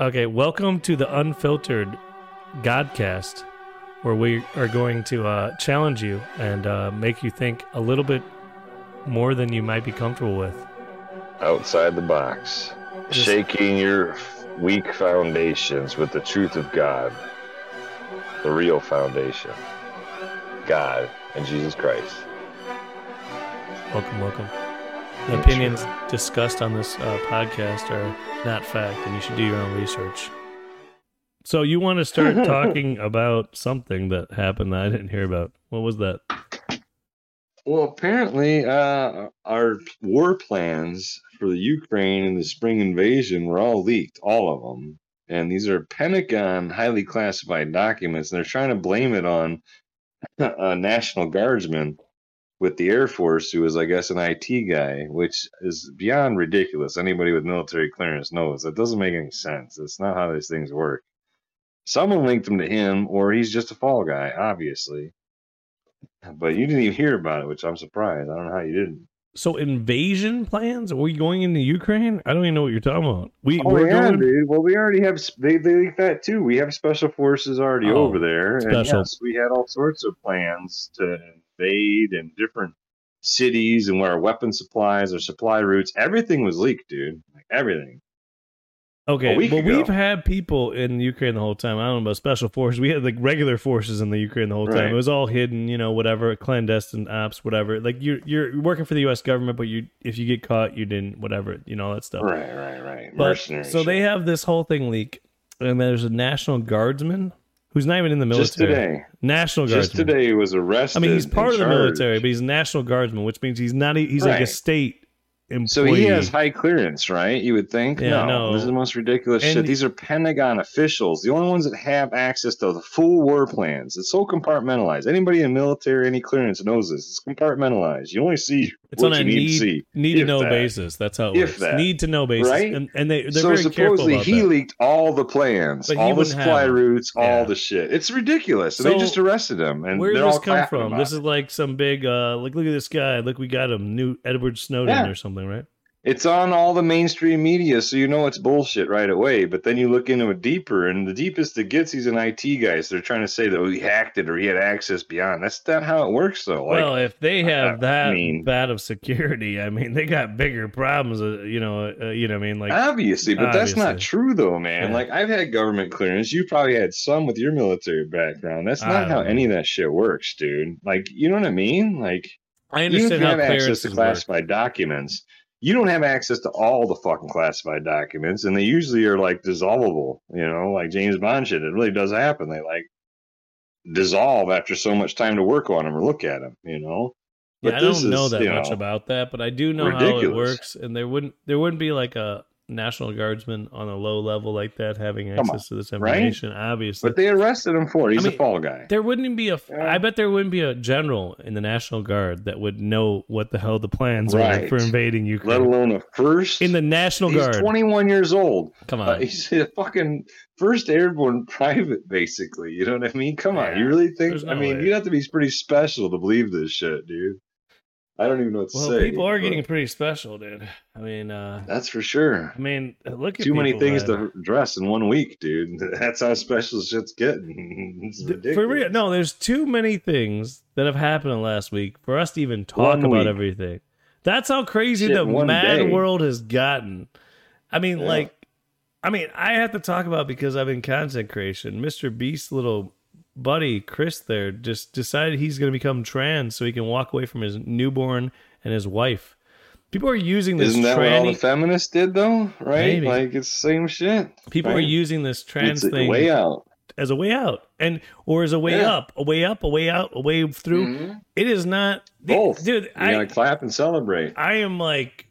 Okay, welcome to the unfiltered Godcast, where we are going to uh, challenge you and uh, make you think a little bit more than you might be comfortable with. outside the box, Just- shaking your weak foundations with the truth of God, the real foundation, God and Jesus Christ. Welcome, welcome. The opinions discussed on this uh, podcast are not fact, and you should do your own research. So you want to start talking about something that happened that I didn't hear about? What was that? Well, apparently, uh, our war plans for the Ukraine and the spring invasion were all leaked, all of them. And these are Pentagon highly classified documents, and they're trying to blame it on a National Guardsman with the Air Force who was, I guess, an IT guy, which is beyond ridiculous. Anybody with military clearance knows that doesn't make any sense. That's not how these things work. Someone linked him to him, or he's just a fall guy, obviously. But you didn't even hear about it, which I'm surprised. I don't know how you didn't. So invasion plans? Are we going into Ukraine? I don't even know what you're talking about. We Oh we're yeah, going. dude. Well, we already have they they leaked that too. We have special forces already Oh, over there, and yes, we had all sorts of plans to invade and different cities and where our weapon supplies, our supply routes, everything was leaked, dude. Like everything. Okay, but ago. we've had people in Ukraine the whole time. I don't know about special forces. We had like regular forces in the Ukraine the whole time. Right. It was all hidden, you know, whatever, clandestine ops, whatever. Like you're you're working for the U.S. government, but you if you get caught, you didn't, whatever, you know, all that stuff. Right, right, right. But Mercenary so they have this whole thing leak, and there's a National Guardsman who's not even in the military. just today. National Just today, he was arrested. I mean, he's part of the charged. military, but he's a National Guardsman, which means he's not. He's like a state employee. So he has high clearance, right? You would think. Yeah, no, no. this is the most ridiculous And- shit. These are Pentagon officials, the only ones that have access to the full war plans. It's so compartmentalized. Anybody in military, any clearance knows this. It's compartmentalized. You only see It's on a need, need, to see, need to know that. basis. That's how it works. that. Need to know basis, Right? and, and they they're so very careful supposedly he that. leaked all the plans, all the wouldn't have supply routes, Yeah. all the shit. It's ridiculous. And So, they just arrested him, and Where did this come from? This is like some big uh like look at this guy. Look, we got him. New Edward Snowden Yeah. or something, right? It's on all the mainstream media, so you know it's bullshit right away. But then you look into it deeper, and the deepest it gets, he's an IT guy. So they're trying to say that oh, he hacked it or he had access beyond. That's not how it works, though. Like, well, if they have I that mean- bad of security, I mean, they got bigger problems. Uh, you know, uh, you know, what I mean, like obviously, but that's not true, though, man. Yeah. Like I've had government clearance. You probably had some with your military background. That's not how don't any of that shit works, dude. Like, you know what I mean? Like, I understand you how have access to work. classified documents, you don't have access to all the fucking classified documents, and they usually are like dissolvable. You know, like James Bond shit. It really does happen. They like dissolve after so much time to work on them or look at them. You know. Yeah, I don't know is, that much know, about that, but I do know how it works, and there wouldn't there wouldn't be like a national guardsman on a low level like that having Come on, access to this right? information. Obviously, But they arrested him for it. He's I a mean, fall guy. There wouldn't be a. Yeah. I bet there wouldn't be a general in the National Guard that would know what the hell the plans were Right. for invading Ukraine. Let alone a first. in the National he's Guard. 21 years old. Come Uh, on, he's a fucking first airborne private, basically. You know what I mean? Come on, Yeah, you really think? there's I mean, way. you'd have to be pretty special to believe this shit, dude. I don't even know what to well, say. people are getting pretty special, dude. I mean, uh, That's for sure. I mean, look at Too many things that- to dress in one week, dude. That's how special shit's getting. It's ridiculous. For real, no, there's too many things that have happened in the last week for us to even talk One about week. everything. That's how crazy Shit, the mad day. world has gotten. I mean, Yeah. like, I mean, I have to talk about because I'm in content creation. Mr. Beast's little buddy Chris there just decided he's going to become trans so he can walk away from his newborn and his wife. People are using this Isn't that what all the feminists did, though? Right? Maybe. Like it's the same shit. People are using this trans thing way out. as a way out and or as a way Yeah. up, a way up, a way out, a way through. Mhm. It is not Both, dude. You I gotta clap and celebrate. I am like,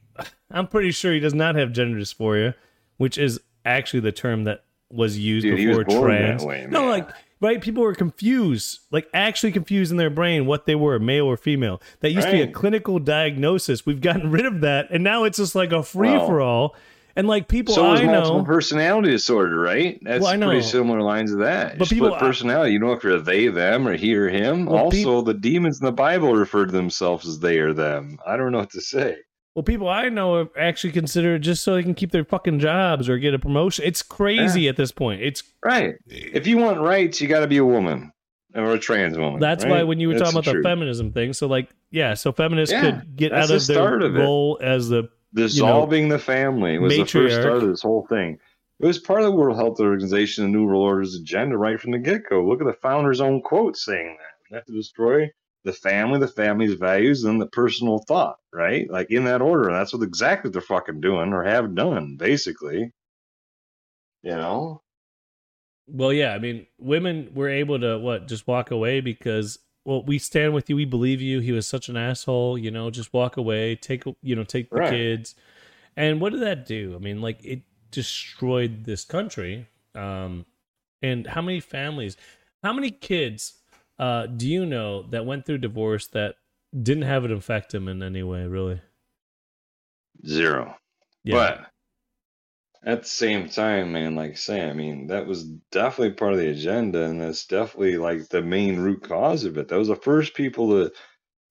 I'm pretty sure he does not have gender dysphoria, which is actually the term that was used Dude, was before that trans. way, no, like right, people were confused, like actually confused in their brain what they were, male or female. That used to be a clinical diagnosis. We've gotten rid of that, and now it's just like a free for all. And like people So is I know, personality disorder, right? That's Well, pretty similar lines of that. But Split people- personality. You know if you're they, them, or he or him. Well, also, the demons in the Bible refer to themselves as they or them. I don't know what to say. Well, people I know have actually consider it just so they can keep their fucking jobs or get a promotion. It's crazy yeah. at this point. It's right. If you want rights, you got to be a woman or a trans woman. That's right? why when you were That's talking about the the feminism thing, so like, yeah, so feminists Yeah, could get out the of their start of role as the dissolving the family was the first matriarch. start of this whole thing. It was part of the World Health Organization and New World Order's agenda right from the get go. Look at the founder's own quote saying that. We have to destroy the family, the family's values, and the personal thought, right? Like in that order. And that's what exactly they're fucking doing or have done, basically. You know? Well, yeah, I mean, women were able to what just walk away because well, we stand with you, we believe you. He was such an asshole, you know. Just walk away, take you know, take the Right. kids. And what did that do? I mean, like it destroyed this country. Um, and how many families, how many kids uh, do you know that went through divorce that didn't have it affect them in any way? Really? Zero. But at the same time, man, like say, I mean, that was definitely part of the agenda, and that's definitely like the main root cause of it. That was the first people that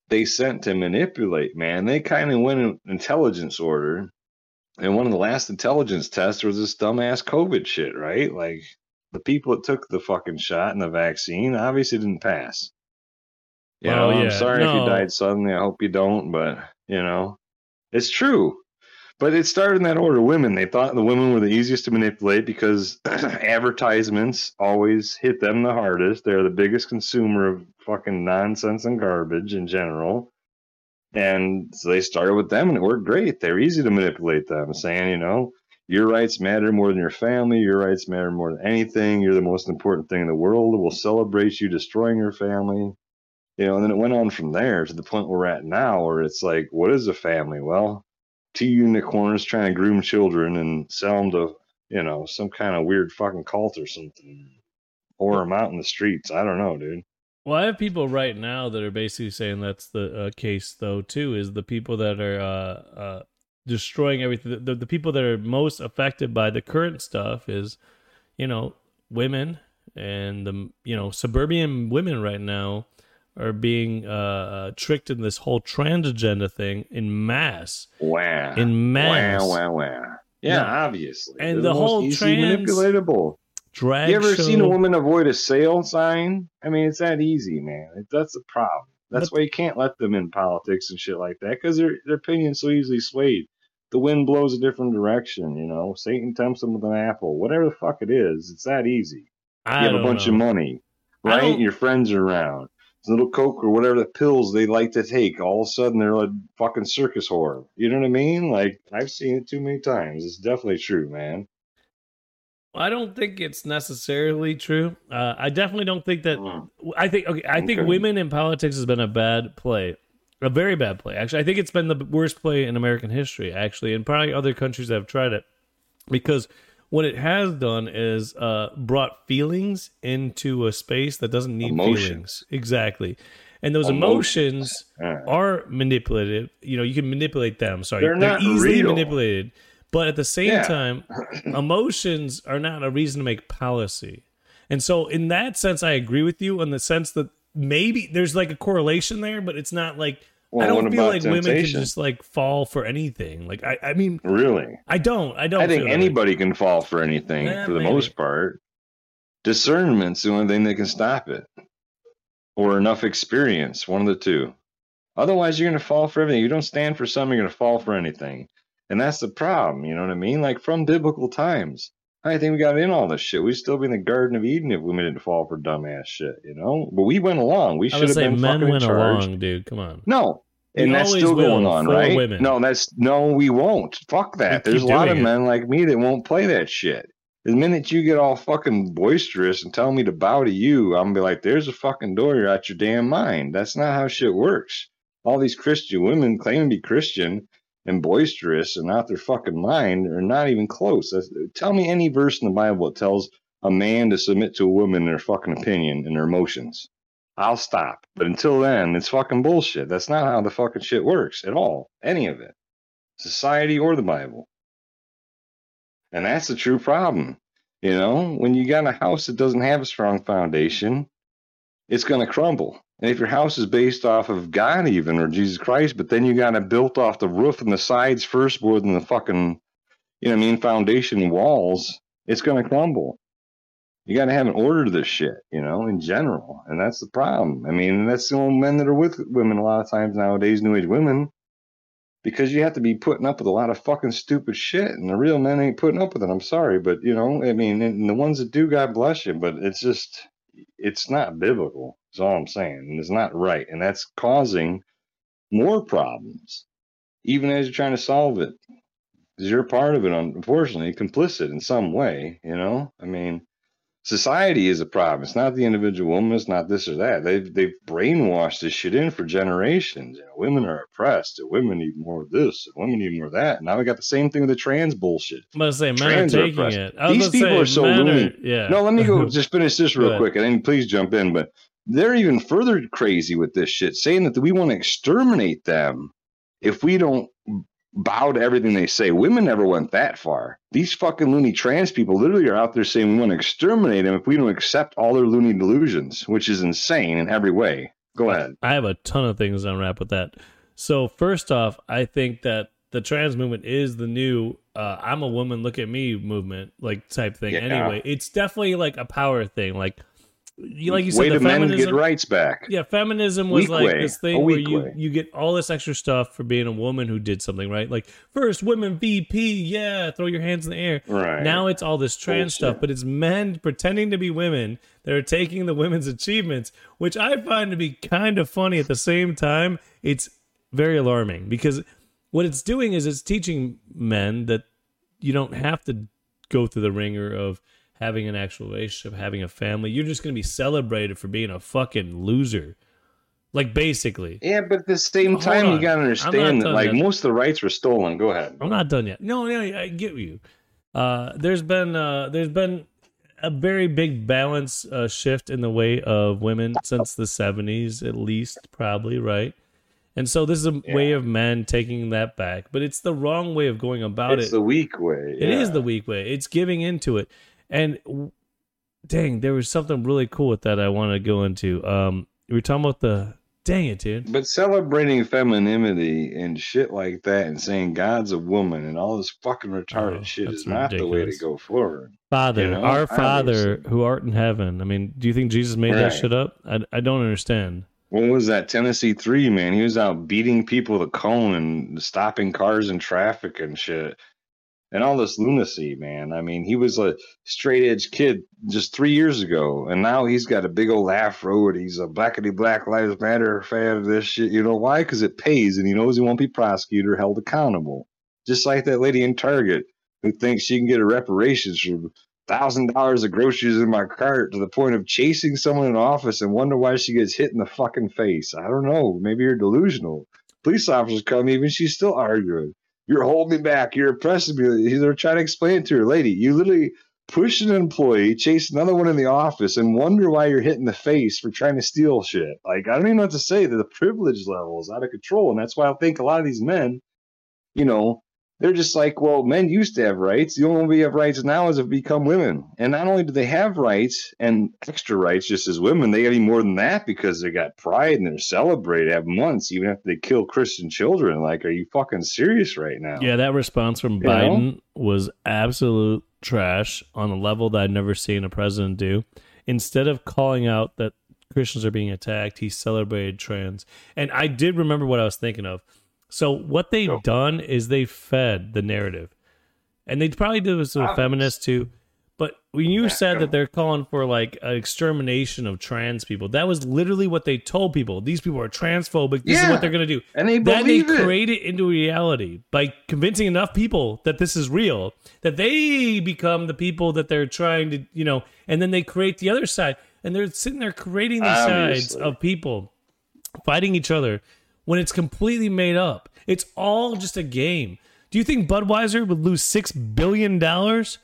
they sent to manipulate, man. They kind of went in intelligence order, and one of the last intelligence tests was this dumbass COVID shit, right? Like the people that took the fucking shot and the vaccine obviously didn't pass. You Well, know, I'm yeah, sorry if you died suddenly. I hope you don't, but you know, it's true. But it started in that order. Women, they thought the women were the easiest to manipulate because advertisements always hit them the hardest. They're the biggest consumer of fucking nonsense and garbage in general. And so they started with them and it worked great. They're easy to manipulate them, saying, you know, your rights matter more than your family. Your rights matter more than anything. You're the most important thing in the world. We'll celebrate you destroying your family. You know, and then it went on from there to the point we're at now where it's like, what is a family? Well, two unicorns trying to groom children and sell them to, you know, some kind of weird fucking cult or something. Or them out in the streets. I don't know, dude. Well, I have people right now that are basically saying that's the uh, case, though. Too is the people that are uh, uh, destroying everything. The, the people that are most affected by the current stuff is, you know, women and the you know suburban women right now are being uh, uh, tricked in this whole trans agenda thing in mass. Wow. In mass. Wow, wow, wow. Yeah, Yeah. obviously. And They're the most whole trans manipulatable. Drag You ever show. seen a woman avoid a sale sign? I mean, it's that easy, man. It- That's the problem. That's But- why you can't let them in politics and shit like that because their their opinion's so easily swayed. The wind blows a different direction, you know. Satan tempts them with an apple. Whatever the fuck it is, it's that easy. I you have a bunch know. of money, right? Your friends are around. Little coke or whatever the pills they like to take. All of a sudden, they're a fucking circus whore. You know what I mean? Like I've seen it too many times. It's definitely true, man. I don't think it's necessarily true. Uh, I definitely don't think that. Mm. I think okay. I think Okay. women in politics has been a bad play, a very bad play. Actually, I think it's been the worst play in American history. Actually, and probably other countries that have tried it, because what it has done is uh, brought feelings into a space that doesn't need Emotions. feelings. Exactly, and those Emotions. emotions are manipulative. You know, you can manipulate them. Sorry, They're not easily real. manipulated. But at the same Yeah. time, emotions are not a reason to make policy. And so, in that sense, I agree with you in the sense that maybe there's like a correlation there, but it's not like Well, I don't feel like women can just like fall for anything. Like I, I mean, Really? I don't. I don't. I think feel that way. anybody can fall for anything Eh, for the maybe. most part. Discernment's the only thing that can stop it. Or enough experience, one of the two. Otherwise, you're going to fall for everything. You don't stand for something, you're going to fall for anything. And that's the problem, you know what I mean? Like from biblical times. I think we got in all this shit. We'd still be in the Garden of Eden if women didn't fall for dumbass shit, you know? But we went along. We I should have say been men fucking in went along, dude. Come on. No. We And that's still going on, right? women. No, that's no, we won't. Fuck that. We There's a lot of it. men like me that won't play that shit. The minute you get all fucking boisterous and tell me to bow to you, I'm gonna be like, there's a fucking door, you're out your damn mind. That's not how shit works. All these Christian women claim to be Christian and boisterous and out their fucking mind are not even close. Tell me any verse in the Bible that tells a man to submit to a woman in their fucking opinion and their emotions. I'll stop. But until then, it's fucking bullshit. That's not how the fucking shit works at all. Any of it. Society or the Bible. And that's the true problem. You know, when you got a house that doesn't have a strong foundation, it's going to crumble. And if your house is based off of God, even or Jesus Christ, but then you got it built off the roof and the sides first more than the fucking, you know, I mean, foundation walls, it's going to crumble. You got to have an order to this shit, you know, in general, and that's the problem. I mean, that's the only men that are with women a lot of times nowadays, new age women, because you have to be putting up with a lot of fucking stupid shit, and the real men ain't putting up with it. I'm sorry, but you know, I mean, and the ones that do, God bless you, but it's just, it's not biblical. Is all I'm saying, and it's not right, and that's causing more problems, even as you're trying to solve it. Because you're part of it, unfortunately, complicit in some way. You know, I mean, society is a problem. It's not the individual woman. It's not this or that. They've they've brainwashed this shit in for generations. You know, women are oppressed. And women need more of this. And women need more of that. now we got the same thing with the trans bullshit. I'm gonna say men trans are taking are it. These people say, are so loony. Are, yeah. No, let me go. just finish this real quick, and then please jump in. But they're even further crazy with this shit, saying that we want to exterminate them if we don't bow to everything they say. Women never went that far. These fucking loony trans people literally are out there saying we want to exterminate them if we don't accept all their loony delusions, which is insane in every way. Go ahead. I have a ton of things to unwrap with that. So first off, I think that the trans movement is the new uh, I'm a woman, look at me movement, like type thing. Yeah. Anyway, it's definitely like a power thing. Like like you said, the feminism, men get rights back. Yeah, feminism was weak like way. this thing where you way. you get all this extra stuff for being a woman who did something right. Like first women VP, yeah, throw your hands in the air. Right now, it's all this trans Bullshit. stuff, but it's men pretending to be women that are taking the women's achievements, which I find to be kind of funny. At the same time, it's very alarming because what it's doing is it's teaching men that you don't have to go through the ringer of having an actual relationship, having a family. You're just going to be celebrated for being a fucking loser. Like basically. Yeah, but at the same time, you got to understand that like yet. most of the rights were stolen. Go ahead. I'm not done yet. No, no, I get you. Uh, there's been uh, there's been a very big balance uh, shift in the way of women since the 70s, at least, probably right. And so this is a yeah. way of men taking that back, but it's the wrong way of going about it's it. It's the weak way. Yeah. It is the weak way. It's giving into it. And dang, there was something really cool with that I want to go into. Um, we were talking about the dang it, dude. But celebrating femininity and shit like that, and saying God's a woman and all this fucking retarded oh, shit is not the way to go forward. Father, you know? our Father who art in heaven. I mean, do you think Jesus made right. that shit up? I, I don't understand. What was that Tennessee three man? He was out beating people with a cone and stopping cars in traffic and shit and all this lunacy, man. I mean, he was a straight edge kid just three years ago, and now he's got a big old afro and he's a blackity black lives matter fan of this shit. You know why? Because it pays, and he knows he won't be prosecuted or held accountable. Just like that lady in Target who thinks she can get a reparations for thousand dollars of groceries in my cart to the point of chasing someone in office and wonder why she gets hit in the fucking face. I don't know. Maybe you're delusional. Police officers come, even she's still arguing. You're holding me back. You're oppressing me. They're trying to explain it to her, lady. You literally push an employee, chase another one in the office, and wonder why you're hitting the face for trying to steal shit. Like I don't even know what to say. The privilege level is out of control, and that's why I think a lot of these men, you know, they're just like, well, men used to have rights. The only way we have rights now is if we become women. And not only do they have rights and extra rights just as women, they have even more than that because they got pride and they're celebrated, have months, even after they kill Christian children. Like, are you fucking serious right now? Yeah, that response from you Biden know? was absolute trash on a level that I'd never seen a president do. Instead of calling out that Christians are being attacked, he celebrated trans. And I did remember what I was thinking of so what they've oh. done is they fed the narrative, and they probably do this with ah. feminists too. But when you said that they're calling for like an extermination of trans people, that was literally what they told people. These people are transphobic. This yeah. is what they're going to do. And they then they it. create it into reality by convincing enough people that this is real, that they become the people that they're trying to, you know, and then they create the other side. And they're sitting there creating these sides of people fighting each other when it's completely made up. It's all just a game. Do you think Budweiser would lose six billion dollars?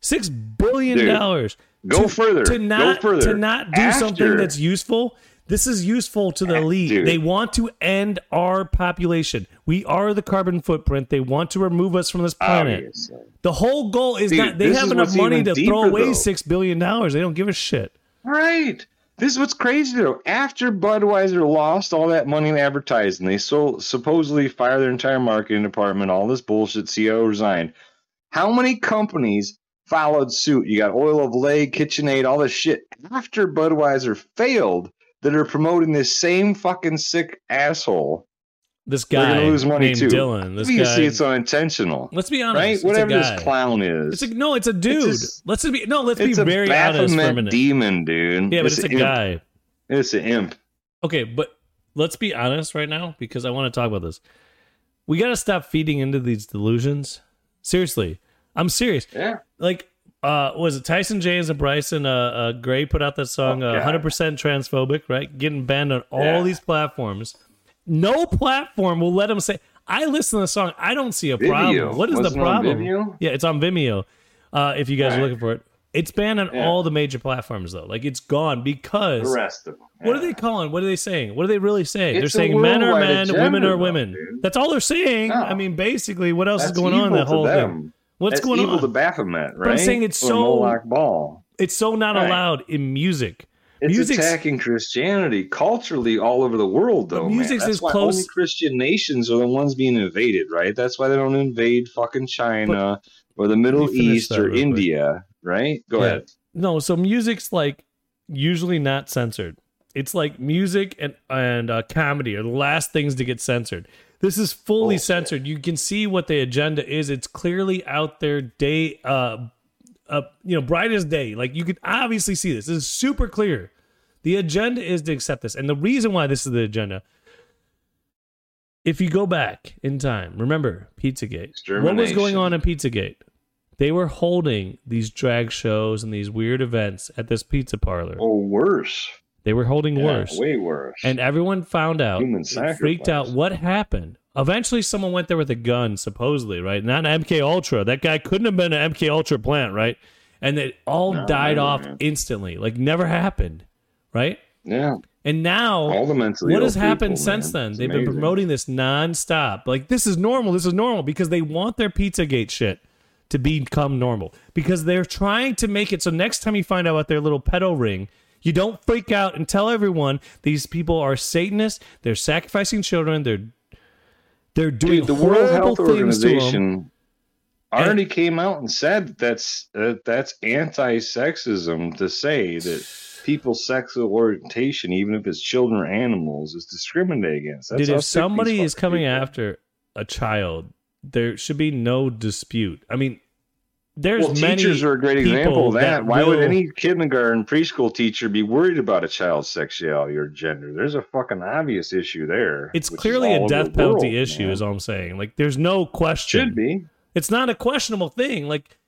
Six billion dollars. Go to, further. To not Go further. to not do After. something that's useful. This is useful to the elite. Dude. They want to end our population. We are the carbon footprint. They want to remove us from this planet. Obviously. The whole goal is Dude, not they have enough money to throw away though. six billion dollars. They don't give a shit. Right. This is what's crazy though. After Budweiser lost all that money in advertising, they so supposedly fired their entire marketing department, all this bullshit, CEO resigned. How many companies followed suit? You got Oil of Olay, KitchenAid, all this shit. After Budweiser failed, that are promoting this same fucking sick asshole. This guy gonna lose money named too. Dylan. This Obviously, guy. it's unintentional, let's be honest. right? Whatever this clown is, It's a no. It's a dude. just- let's be no. Let's be a very honest for a minute. demon, dude. yeah, but it's a an imp. guy. It's an imp. Okay, but let's be honest right now because I want to talk about this. We got to stop feeding into these delusions. Seriously, I'm serious. Yeah. Like, uh, was it Tyson James and Bryson uh, uh, Gray put out that song, Oh, uh, 100% transphobic, right? Getting banned on all Yeah. these platforms. No platform will let them say. I listen to the song. I don't see a Vimeo. problem. What is Wasn't the problem? Yeah, it's on Vimeo. Uh, if you guys are looking for it, it's banned on Yeah. all the major platforms though. Like it's gone because The rest of them. what are they calling? What are they saying? What are they really saying? It's they're saying men are men, women are women. dude. That's all they're saying. No. I mean, basically, what else is going on in that whole thing? them. What's That's going evil on? to Baphomet, right? But I'm saying it's Or so- Ball. It's so not Right. allowed in music. It's Music's- attacking Christianity culturally all over the world, though. But man. music's That's as why close- only Christian nations are the ones being invaded, right? That's why they don't invade fucking China or the Middle Let me finish East or real quick. India, right? Go Yeah. ahead. No, so music's like usually not censored. It's like music and and uh, comedy are the last things to get censored. This is fully censored. You can see what the agenda is. It's clearly out there. Day, uh, uh, you know, bright as day. Like you could obviously see this. This is super clear. The agenda is to accept this, and the reason why this is the agenda. If you go back in time, remember Pizzagate. What was going on in Pizzagate? They were holding these drag shows and these weird events at this pizza parlor. Oh, worse. They were holding Yeah, worse. way worse. And everyone found out, Human freaked out what happened. Eventually, someone went there with a gun, supposedly, right? Not an MK Ultra. That guy couldn't have been an MK Ultra plant, right? And it all No, died never, off man. instantly, like never happened, right? yeah, And now, all the mentally what has happened people, since man. then? It's They've been promoting this nonstop. Like this is normal. This is normal because they want their Pizzagate shit to become normal because they're trying to make it so next time you find out about their little pedo ring, you don't freak out and tell everyone these people are Satanists. They're sacrificing children. They're they're doing Dude, the World Health things to them. Organization already came out and said that's uh, that's anti-sexism to say that people's sexual orientation, even if it's children or animals, is discriminated against. That's Dude, if somebody is coming people after a child, there should be no dispute. I mean, there's well, many teachers are a great example of that. that Why would any kindergarten, preschool teacher be worried about a child's sexuality or gender? There's a fucking obvious issue there. It's clearly a death penalty world, issue, man. is all I'm saying. Like, there's no question. should be. It's not a questionable thing. Like,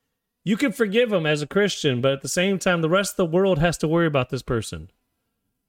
you can forgive him as a Christian, but at the same time, the rest of the world has to worry about this person.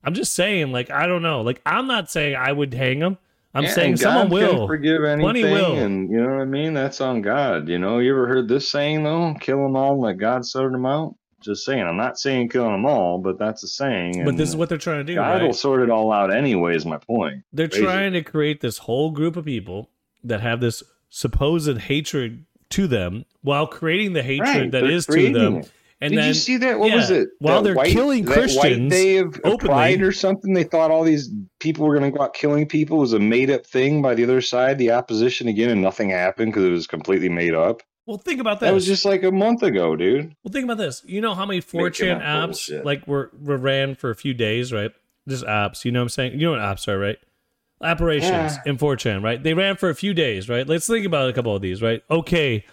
I'm just saying, like, I don't know. Like, I'm not saying I would hang him. I'm Yeah, saying someone God will. forgive anything, Plenty will. and you know what I mean. That's on God. You know, you ever heard this saying though? Kill them all, let God sort them out. Just saying. I'm not saying killing them all, but that's a saying. But this is what they're trying to do. God right? will sort it all out anyway. Is my point. They're Crazy. trying to create this whole group of people that have this supposed hatred to them while creating the hatred Right, that is to them. it. And Did then you see that? What yeah, was it? while That they're white- killing Christians of openly. Pride or something. They thought all these people were going to go out killing people. Was a made up thing by the other side, the opposition again, and nothing happened because it was completely made up. well, think about that. That was just like a month ago, dude. Well, think about this. You know how many Making 4chan up apps like were, were ran for a few days, right? Just apps. You know what I'm saying? You know what apps are, right? Operations Yeah. in 4chan, right? They ran for a few days, right? Let's think about a couple of these, right? Okay,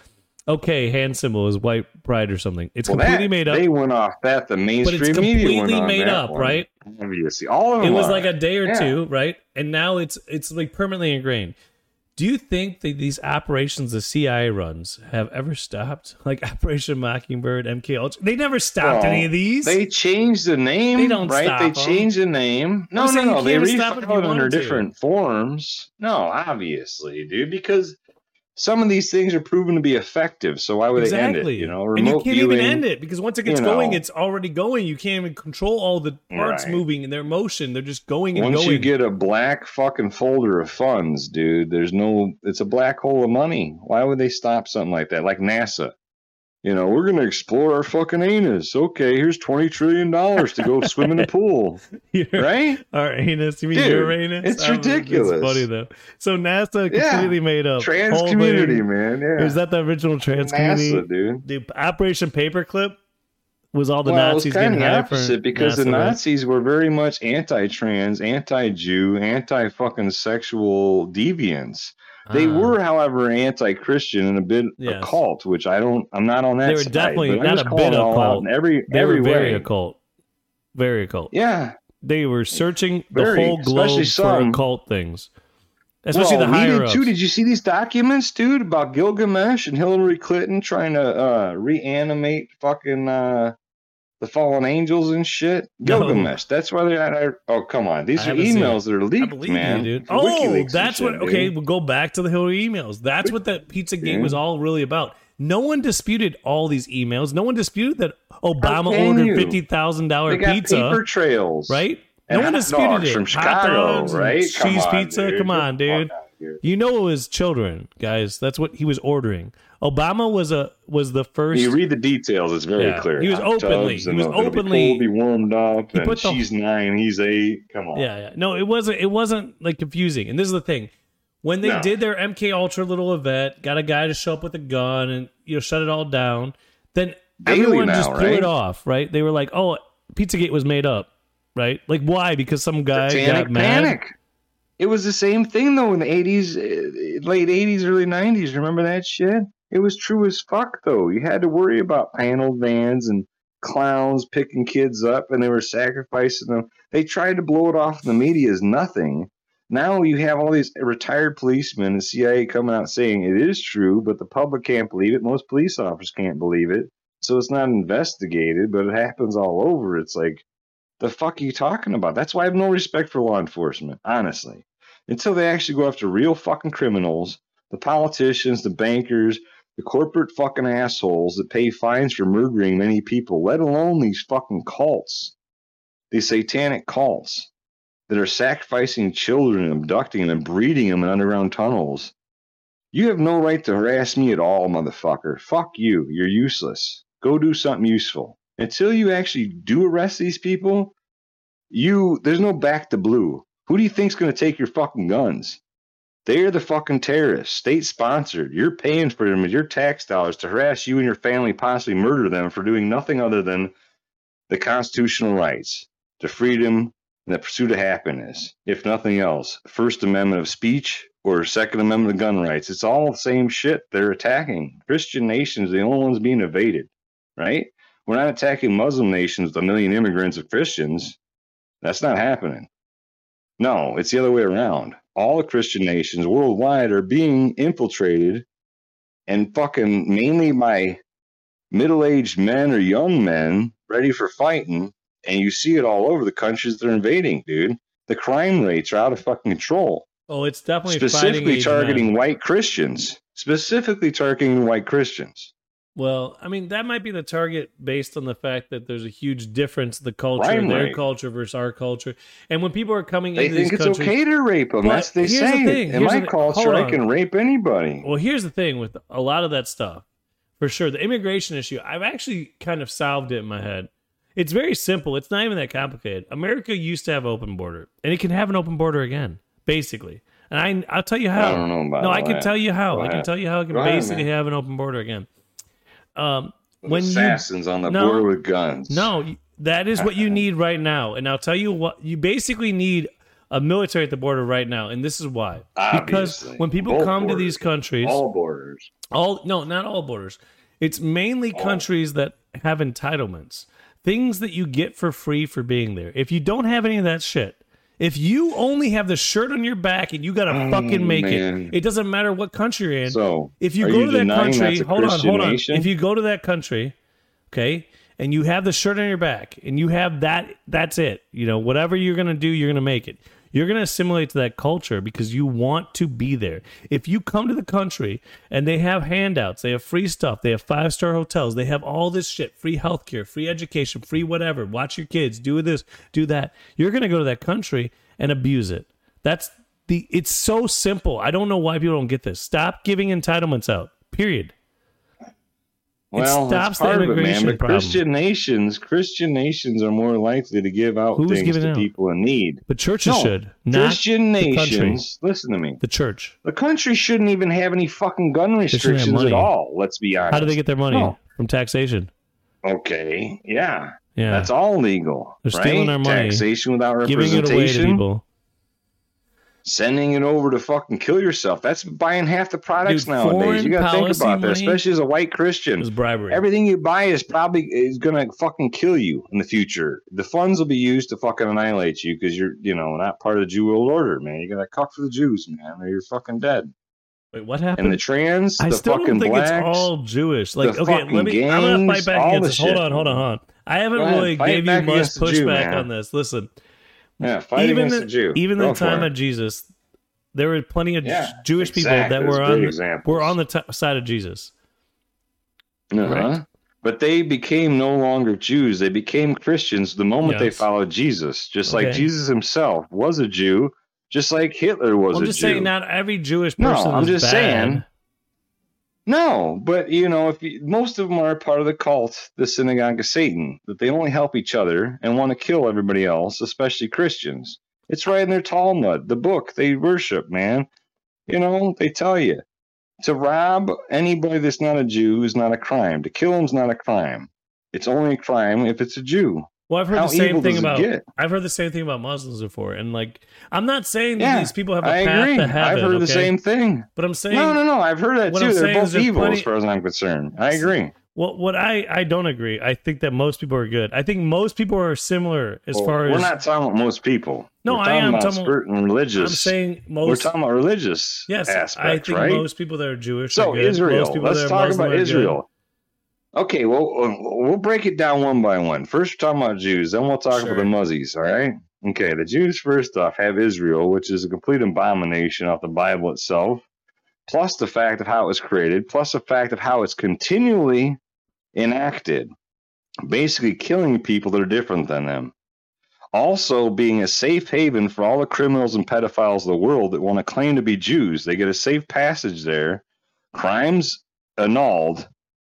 okay, hand symbol is white pride or something. It's Well, completely that- made up. They went off that. The But mainstream it's media went completely made up, one. right? Obviously, all of them. it was are. like a day or Yeah. two, right? And now it's it's like permanently ingrained. Do you think that these operations the CIA runs have ever stopped? Like Operation Mockingbird, MK Ultra, they never stopped Well, any of these. They changed the name, They don't right? stop they 'em. changed the name. No, no, no. They can't stop it if you refiled under to. different forms. No, obviously, dude, because some of these things are proven to be effective. So why would they end it? You know, and you can't viewing. even end it because once it gets you going, it's already going. You can't even control all the parts Right. moving and their motion. They're just going and Once going. you get a black fucking folder of funds, dude, there's no. It's a black hole of money. Why would they stop something like that? Like NASA. You know, we're gonna explore our fucking anus. Okay, here's twenty trillion dollars to go swim in the pool, right? Our anus. You mean Dude, your anus? it's Oh, ridiculous. funny though. So NASA Yeah. completely made up. Trans community, man. Yeah, Was that the original trans NASA, community? dude. The Operation Paperclip was all the well, Nazis it was kind of getting the high for opposite because the NASA, right? Nazis were very much anti-trans, anti-Jew, anti-fucking sexual deviants. They Ah. were, however, anti-Christian and a bit Yes. occult, which I don't. I'm not on that. They were side, definitely not a bit it all out occult. Every They every were very way. occult. Very occult. Yeah, They were searching the whole globe for occult things. Especially well, the higher ups. too. Did you see these documents, dude, about Gilgamesh and Hillary Clinton trying to uh, reanimate fucking uh, the fallen angels and shit? No. Gilgamesh. That's why they're. At, oh, come on. These I are emails that are leaked, man. you, dude. Oh, WikiLeaks that's what. shit, Okay, dude. we'll go back to the Hillary emails. That's what that Pizzagate Yeah. was all really about. No one disputed all these emails. No one disputed that Obama ordered you? fifty thousand dollar pizza, paper trails, right? No one disputed it. from Chicago, right? Cheese on, pizza. dude. Come on, Get the fuck dude. You know it was children, guys. That's what he was ordering. Obama was a was the first. You read the details; it's very Yeah, clear. he was Hot openly- he was be openly- cold, be warmed up, He and the- she's nine, he's eight. Come on, Yeah, yeah. No, it wasn't. It wasn't like confusing. And this is the thing: when they No. did their MK Ultra little event, got a guy to show up with a gun and you know shut it all down. Then Daily everyone now, just blew right? it off, right? They were like, "Oh, Pizzagate was made up." Right? Like why? Because some guy Satanic got mad. panic. It was the same thing though in the eighties, eh, late eighties, early nineties. Remember that shit? It was true as fuck though. You had to worry about paneled vans and clowns picking kids up, and they were sacrificing them. They tried to blow it off in the media as nothing. Now you have all these retired policemen and CIA coming out saying it is true, but the public can't believe it. Most police officers can't believe it. So it's not investigated, but it happens all over. It's like, the fuck are you talking about? That's why I have no respect for law enforcement, honestly. Until they actually go after real fucking criminals, the politicians, the bankers, the corporate fucking assholes that pay fines for murdering many people, let alone these fucking cults, these satanic cults that are sacrificing children and abducting them and breeding them in underground tunnels. You have no right to harass me at all, motherfucker. Fuck you. You're useless. Go do something useful. Until you actually do arrest these people, you there's no back to blue. Who do you think's going to take your fucking guns? They're the fucking terrorists, state sponsored. You're paying for them with your tax dollars to harass you and your family, possibly murder them for doing nothing other than the constitutional rights, to freedom, and the pursuit of happiness. If nothing else, First Amendment of speech or Second Amendment of gun rights. It's all the same shit they're attacking. Christian nations, the only ones being evaded, right? We're not attacking Muslim nations with a million immigrants of Christians. That's not happening. No, it's the other way around. All the Christian nations worldwide are being infiltrated and fucking mainly by middle aged men or young men ready for fighting. And you see it all over the countries they're invading, dude. The crime rates are out of fucking control. Oh, it's definitely Specifically targeting men. white Christians. Specifically targeting white Christians. Well, I mean that might be the target based on the fact that there's a huge difference the culture, their culture versus our culture, and when people are coming They into think these it's okay to rape them. That's they here's the say. thing, In my the- culture, I can rape anybody. Well, here's the thing with a lot of that stuff. For sure, the immigration issue, I've actually kind of solved it in my head. It's very simple. It's not even that complicated. America used to have open border, and it can have an open border again, basically. And I, I'll tell you how. I don't know about no, I can that. tell you how. Go I can ahead. tell you how it can Go basically have an open border again. Um, when you assassins on the No. border with guns. no, that is what you need right now. And I'll tell you what, you basically need a military at the border right now. And this is why. Because when people Both come to these countries, all borders. all no, not all borders. It's mainly All. countries that have entitlements. Things that you get for free for being there. If you don't have any of that shit, if you only have the shirt on your back and you got to Oh, fucking make man. it, it doesn't matter what country you're in. So if you go to that country, hold on, hold on. nation? If you go to that country, okay, and you have the shirt on your back and you have that, that's it. You know, whatever you're gonna do, you're gonna make it. You're gonna assimilate to that culture because you want to be there. If you come to the country and they have handouts, they have free stuff, they have five star hotels, they have all this shit, free healthcare, free education, free whatever. Watch your kids, do this, do that. You're gonna go to that country and abuse it. That's the. It's so simple. I don't know why people don't get this. Stop giving entitlements out. Period. Well, stops that's the of it, man. But problem. Christian nations, Christian nations are more likely to give out Who's things to out? people in need. But churches No, should not Christian nations, listen to me. the church. The country shouldn't even have any fucking gun restrictions at all. Let's be honest. How do they get their money No. from taxation? Okay, yeah, Yeah, that's all legal. They're right? stealing our money, Taxation without representation. giving it away to people. Sending it over to fucking kill yourself. That's buying half the products Dude, nowadays. You got to think about that, especially as a white Christian. was bribery. Everything you buy is probably is gonna fucking kill you in the future. The funds will be used to fucking annihilate you because you're, you know, not part of the Jew world order, man. You gotta cuck for the Jews, man, or you're fucking dead. Wait, what happened? And the trans, I the still fucking don't think blacks, it's all Jewish. Like, okay, let me. I'm gonna fight back against this. Hold on, hold on, hold on. I haven't ahead, really gave you much the Jew, pushback on this. Listen, yeah, fight even against the, Jew. even Go the time it. of Jesus, there were plenty of Yeah, Jewish people that were on the, were on the t- side of Jesus. Uh-huh. Right. But they became no longer Jews. They became Christians the moment they followed Jesus. Just like Jesus himself was a Jew, just like Hitler was a Jew. I'm just Jew. saying, not every Jewish No, person. I'm is just bad. saying. No, but you know, if you, most of them are part of the cult, the synagogue of Satan, that they only help each other and want to kill everybody else, especially Christians. It's right in their Talmud, the book they worship, man. You know, they tell you to rob anybody that's not a Jew is not a crime. To kill him's not a crime. It's only a crime if it's a Jew. Well, I've heard How the same thing about. I've heard the same thing about Muslims before, and like, I'm not saying that Yeah, these people have a I path agree. to heaven. I've heard the same thing. But I'm saying, No, no, no. I've heard that too. I'm They're both evil plenty- as far as I'm concerned. I agree. Well, what I I don't agree. I think that most people are good. I think most people are similar as Well, far as we're not talking about most people. No, I am about talking- certain religious. I'm saying most. we're talking about religious Yes, aspects, I think right? most people that are Jewish. so are Israel. Let's talk Muslim about. Israel. Okay, well, uh, we'll break it down one by one. First, we're talking about Jews, then we'll talk Sure. about the Muzzies. All right. Okay, the Jews first off have Israel, which is a complete abomination of the Bible itself, plus the fact of how it was created, plus the fact of how it's continually enacted, basically killing people that are different than them. Also, being a safe haven for all the criminals and pedophiles of the world that want to claim to be Jews. They get a safe passage there. Crimes annulled.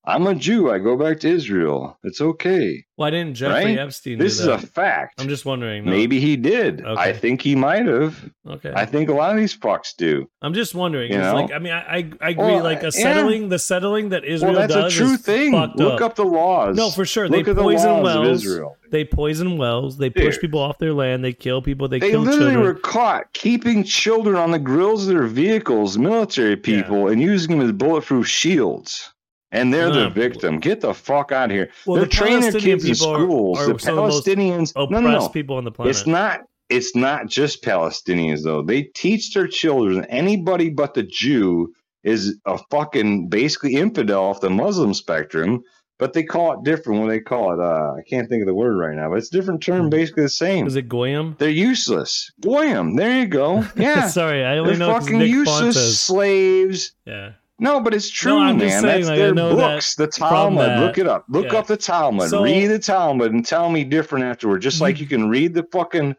I'm a Jew. I go back to Israel. It's okay. Why didn't Jeffrey Right? Epstein? This is a fact. I'm just wondering. no. Maybe he did. I think he might have. Okay. I think a lot of these fucks do. I'm just wondering. You know? like, I mean, I I, I agree. Well, like a settling, the settling that Israel well, that's a true thing. Look up. up the laws. No, for sure. Look they the poison of wells. Israel. They poison wells. They push Dude. people off their land. They kill people. They, They kill literally children. were caught keeping children on the grills of their vehicles, military people, and using them as bulletproof shields. And they're the victim. Get the fuck out of here. Well, They're the training their kids in people are- schools. are the some of the most Palestinians. oppressed No, no, no. people on the planet. It's not. It's not just Palestinians though. They teach their children anybody but the Jew is a fucking basically infidel off the Muslim spectrum. But they call it different. when they call it? Uh, I can't think of the word right now. But it's a different term, basically the same. Is it Goyim? They're useless. Goyim. There you go. Yeah. Sorry, I only They're know 'cause fucking Nick useless Fuentes. slaves. Yeah. No, but it's true, I'm man. saying, That's like, their know that books. The Talmud. that- Look it up. Look yeah. up the Talmud. So- read the Talmud and tell me different afterward. Just like You- can read the fucking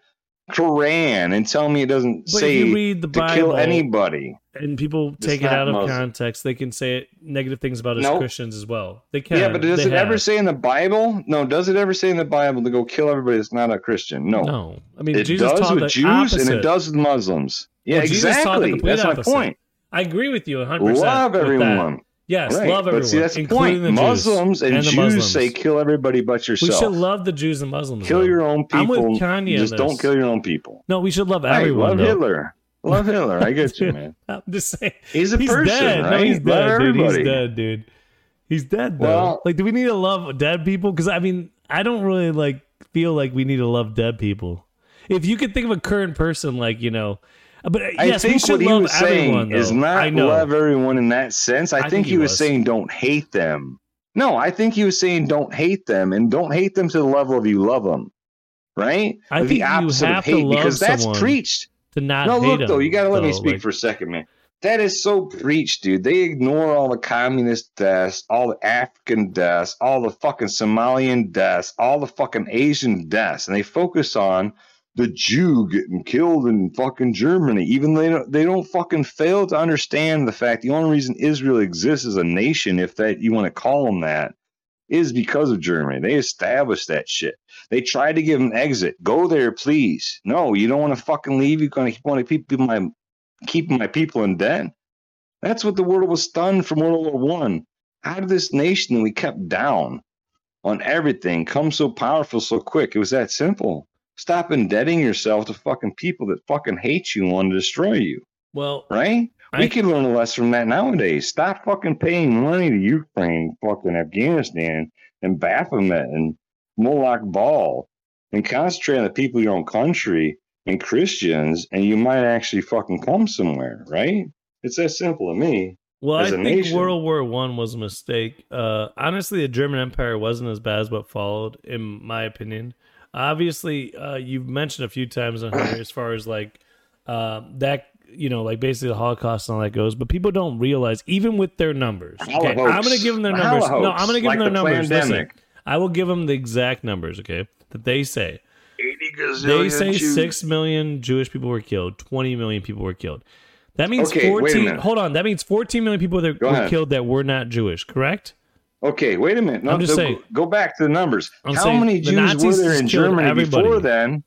Quran and tell me it doesn't But say you read the to Bible kill anybody. and people take it out of Muslim. context, they can say negative things about us Nope. Christians as well. They can. Yeah, but does They it ever say in the Bible? No, does it ever say in the Bible to go kill everybody that's not a Christian? No. No, I mean It Jesus does with the Jews opposite. and it does with Muslims. Yeah, Well, Jesus taught the exactly. That's my point. I agree with you 100. percent Love everyone. Yes, Right. love everyone, But see, that's the point. the Muslims and, the Jews Muslims. say kill everybody but yourself. we should love the Jews and Muslims. kill though. your own I'm with people. Kanye Just don't kill your own people. No, we should love Right, everyone. love though. Hitler. Love Hitler. I get you, man. I'm just saying. He's a he's person, dead. right? No, he's Love dead, dude. He's dead, dude. He's dead though. Well- like, do we need to love dead people? Because I mean, I don't really like feel like we need to love dead people. If you could think of a current person, like you know, but uh, I yes, think what he was everyone. saying is not love everyone in that sense. I, I think, think he, he was, was. saying don't hate them. No, I think he was saying don't hate them and don't hate them to the level of you love them. Right? I Like think the you have of to hate love because that's preached. to not No, look though, you got to let me speak Like, for a second, man. That is so preached, dude. They ignore all the communist deaths, all the African deaths, all the fucking Somalian deaths, all the fucking Asian deaths, and they focus on the Jew getting killed in fucking Germany. Even they don't they don't fucking fail to understand the fact the only reason Israel exists as a nation, if that you want to call them that, is because of Germany. They established that shit. They tried to give them exit. Go there, please. No, you don't want to fucking leave. You're gonna want to keep my keep my people in debt. That's what the world was stunned from World War One. How did this nation we kept down on everything come so powerful so quick? It was that simple. Stop indebting yourself to fucking people that fucking hate you and want to destroy you. Well, right? I, we can learn a lesson from that nowadays. Stop fucking paying money to Ukraine, fucking Afghanistan, and Baphomet and Moloch Baal, and concentrate on the people of your own country and Christians, and you might actually fucking come somewhere, right? It's that simple to me. Well, I think nation. World War One was a mistake. Uh, honestly, the German Empire wasn't as bad as what followed, in my opinion. Obviously, uh, you've mentioned a few times on here as far as like uh, that, you know, like basically the Holocaust and all that goes. But people don't realize, even with their numbers. Okay, I'm going to give them their numbers. No, I'm going to give like them their the numbers. Listen, I will give them the exact numbers. Okay, that they say. They say Jews. six million Jewish people were killed. Twenty million people were killed. That means okay, fourteen. Hold on. That means fourteen million people that were ahead. killed that were not Jewish. Correct? Okay, wait a minute. No, I'm just saying, go back to the numbers. I'm How many Jews were there in Germany everybody. before then?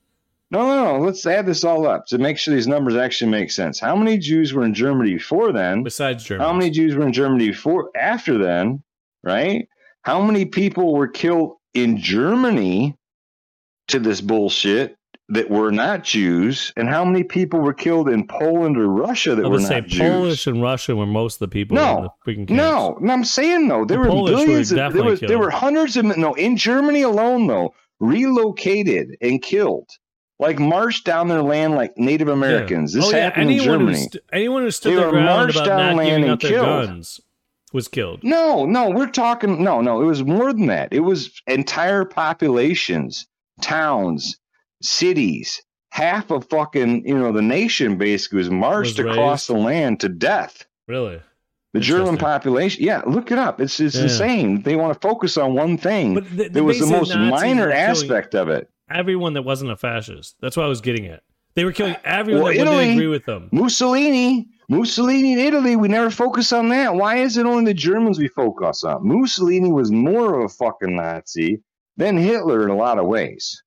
No, no, no. Let's add this all up to make sure these numbers actually make sense. How many Jews were in Germany before then? Besides Germany. How many Jews were in Germany before after then? Right? How many people were killed in Germany to this bullshit that were not Jews, and how many people were killed in Poland or Russia that I would were say not Jews? Polish and Russia were most of the people. No, the freaking no, no. I'm saying though there the were Polish billions. Were of, there was there were hundreds of no in Germany alone though relocated and killed. Like marched down their land like Native Americans. Yeah. This oh, yeah. happened anyone in Germany. Who st- anyone who stood their ground about down not giving up their killed. guns was killed. No, no, we're talking. No, no, it was more than that. It was entire populations, towns, cities, half of fucking, you know, the nation basically was marched was across the land to death. Really? The German population, yeah, look it up. It's it's yeah. insane. They want to focus on one thing. But the, the was the most Nazis minor aspect of it. Everyone that wasn't a fascist. That's what I was getting at. They were killing everyone well, that Italy, didn't agree with them. Mussolini, Mussolini in Italy, we never focus on that. Why is it only the Germans we focus on? Mussolini was more of a fucking Nazi than Hitler in a lot of ways.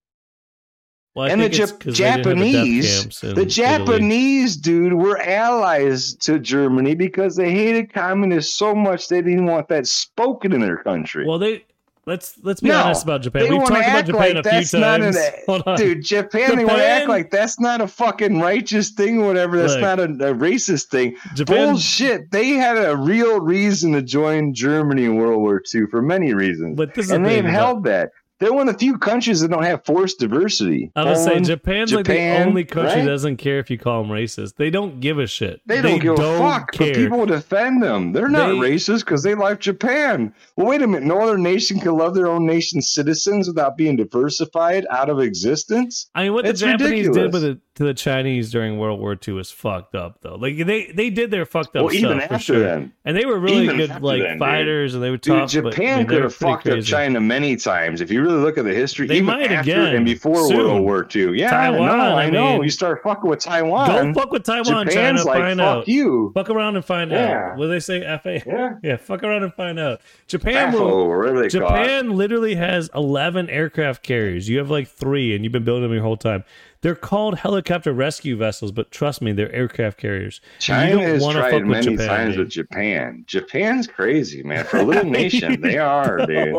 Well, and the J- Japanese, the Japanese Italy. dude were allies to Germany because they hated communists so much they didn't want that spoken in their country. Well, they let's let's be no, honest about Japan. We've talked about Japan like a few times. Dude, Japan, Japan, they want to act like that's not a fucking righteous thing or whatever. That's look, not a, a, racist thing. Japan, Bullshit. They had a real reason to join Germany in World War II for many reasons, but this and they've held that. They're one of the few countries that don't have forced diversity. I was say Japan's Japan, like the only country right? that doesn't care if you call them racist. They don't give a shit. They, they don't give don't a fuck. Care. But people defend them. They're not they, racist because they like Japan. Well, wait a minute. No other nation can love their own nation's citizens without being diversified out of existence. I mean, what it's the Japanese ridiculous. did with it to the Chinese during World War II was fucked up, though. Like they they did their fucked up well, stuff even after sure. Then. and they were really even good like then, fighters, dude. and they were tough. Dude, Japan but, I mean, could have fucked crazy. up China many times if you really look at the history. They even might after again and before soon. World War II. Yeah, Taiwan, no, I, I know. Mean, you start fucking with Taiwan. Don't fuck with Taiwan. Japan's China, like, find fuck out. you. Fuck around and find yeah. out. What do they say? Fa. Yeah. Yeah. Fuck around and find out. Japan will. Japan literally has eleven aircraft carriers. You have like three, and you've been building them your whole time. They're called helicopter rescue vessels, but trust me, they're aircraft carriers. China has tried many Japan, times dude. with Japan. Japan's crazy, man. For a little nation, they are, dude.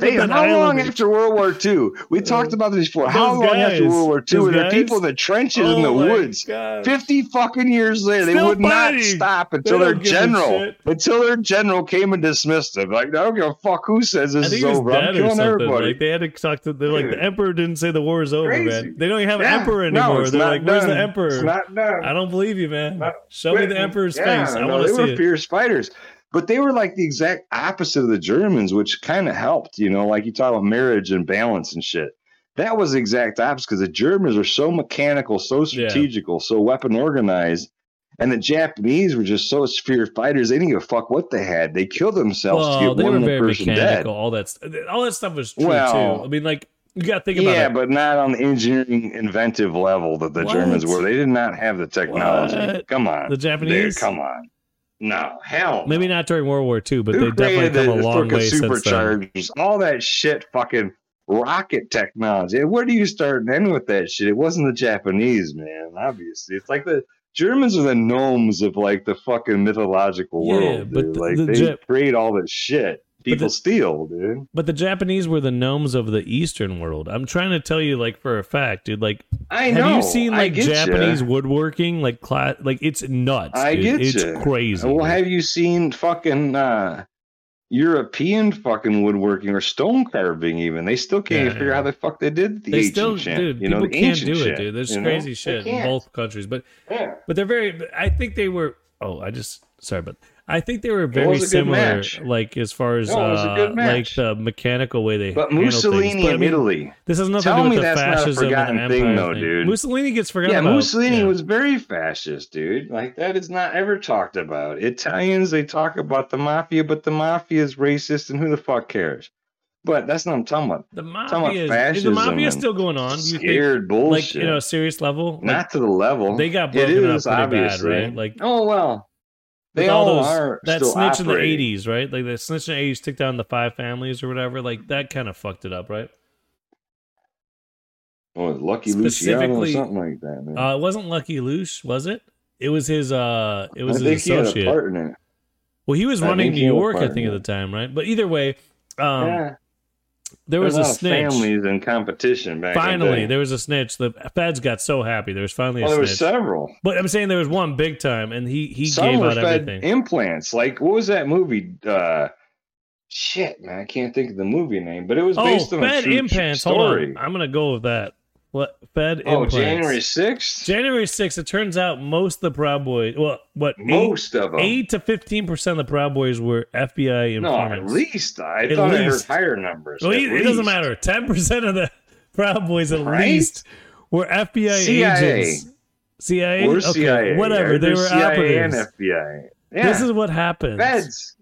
They, how long after World War II? We uh, talked about this before. How long guys, after World War II were there people in the trenches oh in the woods? God. Fifty fucking years later, Still they would fighting. not stop until their general, until their general came and dismissed them. Like, I don't give a fuck who says this is over. I'm killing everybody. Like they had to talk to. They're like the emperor didn't say the war is over, Crazy. man. They don't even have yeah emperor anymore. No, They're like, "Where's the emperor?" It's not done. I don't believe you, man. Not Show me the emperor's yeah, face. I no, want to see They were it. fierce fighters, but they were like the exact opposite of the Germans, which kind of helped. You know, like you talk about marriage and balance and shit. That was the exact opposite because the Germans are so mechanical, so strategical, yeah. so weapon organized. And the Japanese were just so fierce fighters; they didn't give a fuck what they had. They killed themselves well, to get one person mechanical. dead. All that, all that stuff was true well, too. I mean, like You got to think about yeah, it. but not on the engineering inventive level that the What? Germans were. They did not have the technology. What? Come on, The Japanese? Dude, come on. No, hell. Maybe not during World War II, but Who they definitely come a long way since then. superchargers? All that shit, fucking rocket technology. Where do you start and end with that shit? It wasn't the Japanese, man. Obviously, it's like the Germans are the gnomes of like the fucking mythological Yeah, world. but the- like the they Jap- create all this shit. People the- steal, dude. But the Japanese were the gnomes of the Eastern world. I'm trying to tell you, like for a fact, dude. Like, I know. have you seen like get ya. Japanese woodworking? Like, cla- like it's nuts. I dude. get It's ya. crazy. Well, dude. have you seen fucking uh, European fucking woodworking or stone carving? Even they still can't Yeah, figure yeah. out how the fuck they did the they ancient still, shit. dude. you know, people can't do it, shit, dude. There's you know? crazy shit in both countries, but Yeah. but they're very. I think they were. Oh, I just sorry, but I think they were very similar. Like as far as No, it was a uh, like the mechanical way they. But handle Mussolini things. But, I in mean, Italy. This has nothing Tell to do with the that's not a fascism forgotten and the thing, though, thing. dude. Mussolini gets forgotten Yeah, about. Mussolini yeah. was very fascist, dude. Like that is not ever talked about. Italians they talk about the mafia, but the mafia is racist, and who the fuck cares? But that's not what I'm talking about. The talking about mafia is, is the mafia and still going on? Do you think, Scared bullshit. like you know, a serious level? Like, not to the level they got It broken up is, pretty bad, right? Like oh well, with they all all those are that still snitch in the '80s, right? Like the snitch in the '80s took down the five families or whatever. Like that kind of fucked it up, right? Oh, Lucky Luciano or Specifically- something like that. Man. Uh, it wasn't Lucky Luce, was it? It was his. uh It was I think his he had a associate. part. Well, he was I running New he had a York, I think, at the time, right? But either way, um, yeah, there was There's a snitch. families in competition back. in the Finally, there was a snitch. The feds got so happy. There was finally a well, there were several. But I'm saying there was one big time, and he he Some gave out fed everything. implants. Like what was that movie? Uh, shit, man, I can't think of the movie name, but it was oh, based on a Fed true, true implants. Hold story. on, I'm gonna go with that. What Fed Oh, implants? January sixth. January 6th. It turns out most of the Proud Boys. Well, what eight, Most of them. eight to fifteen percent of the Proud Boys were FBI no, at least I At thought I least. heard higher numbers. Well, it, it doesn't matter. Ten percent of the Proud Boys, at Right? least, were FBI CIA. agents. CIA. Or okay, CIA. whatever. They were CIA operatives. and FBI. Yeah. This is what happens. Feds.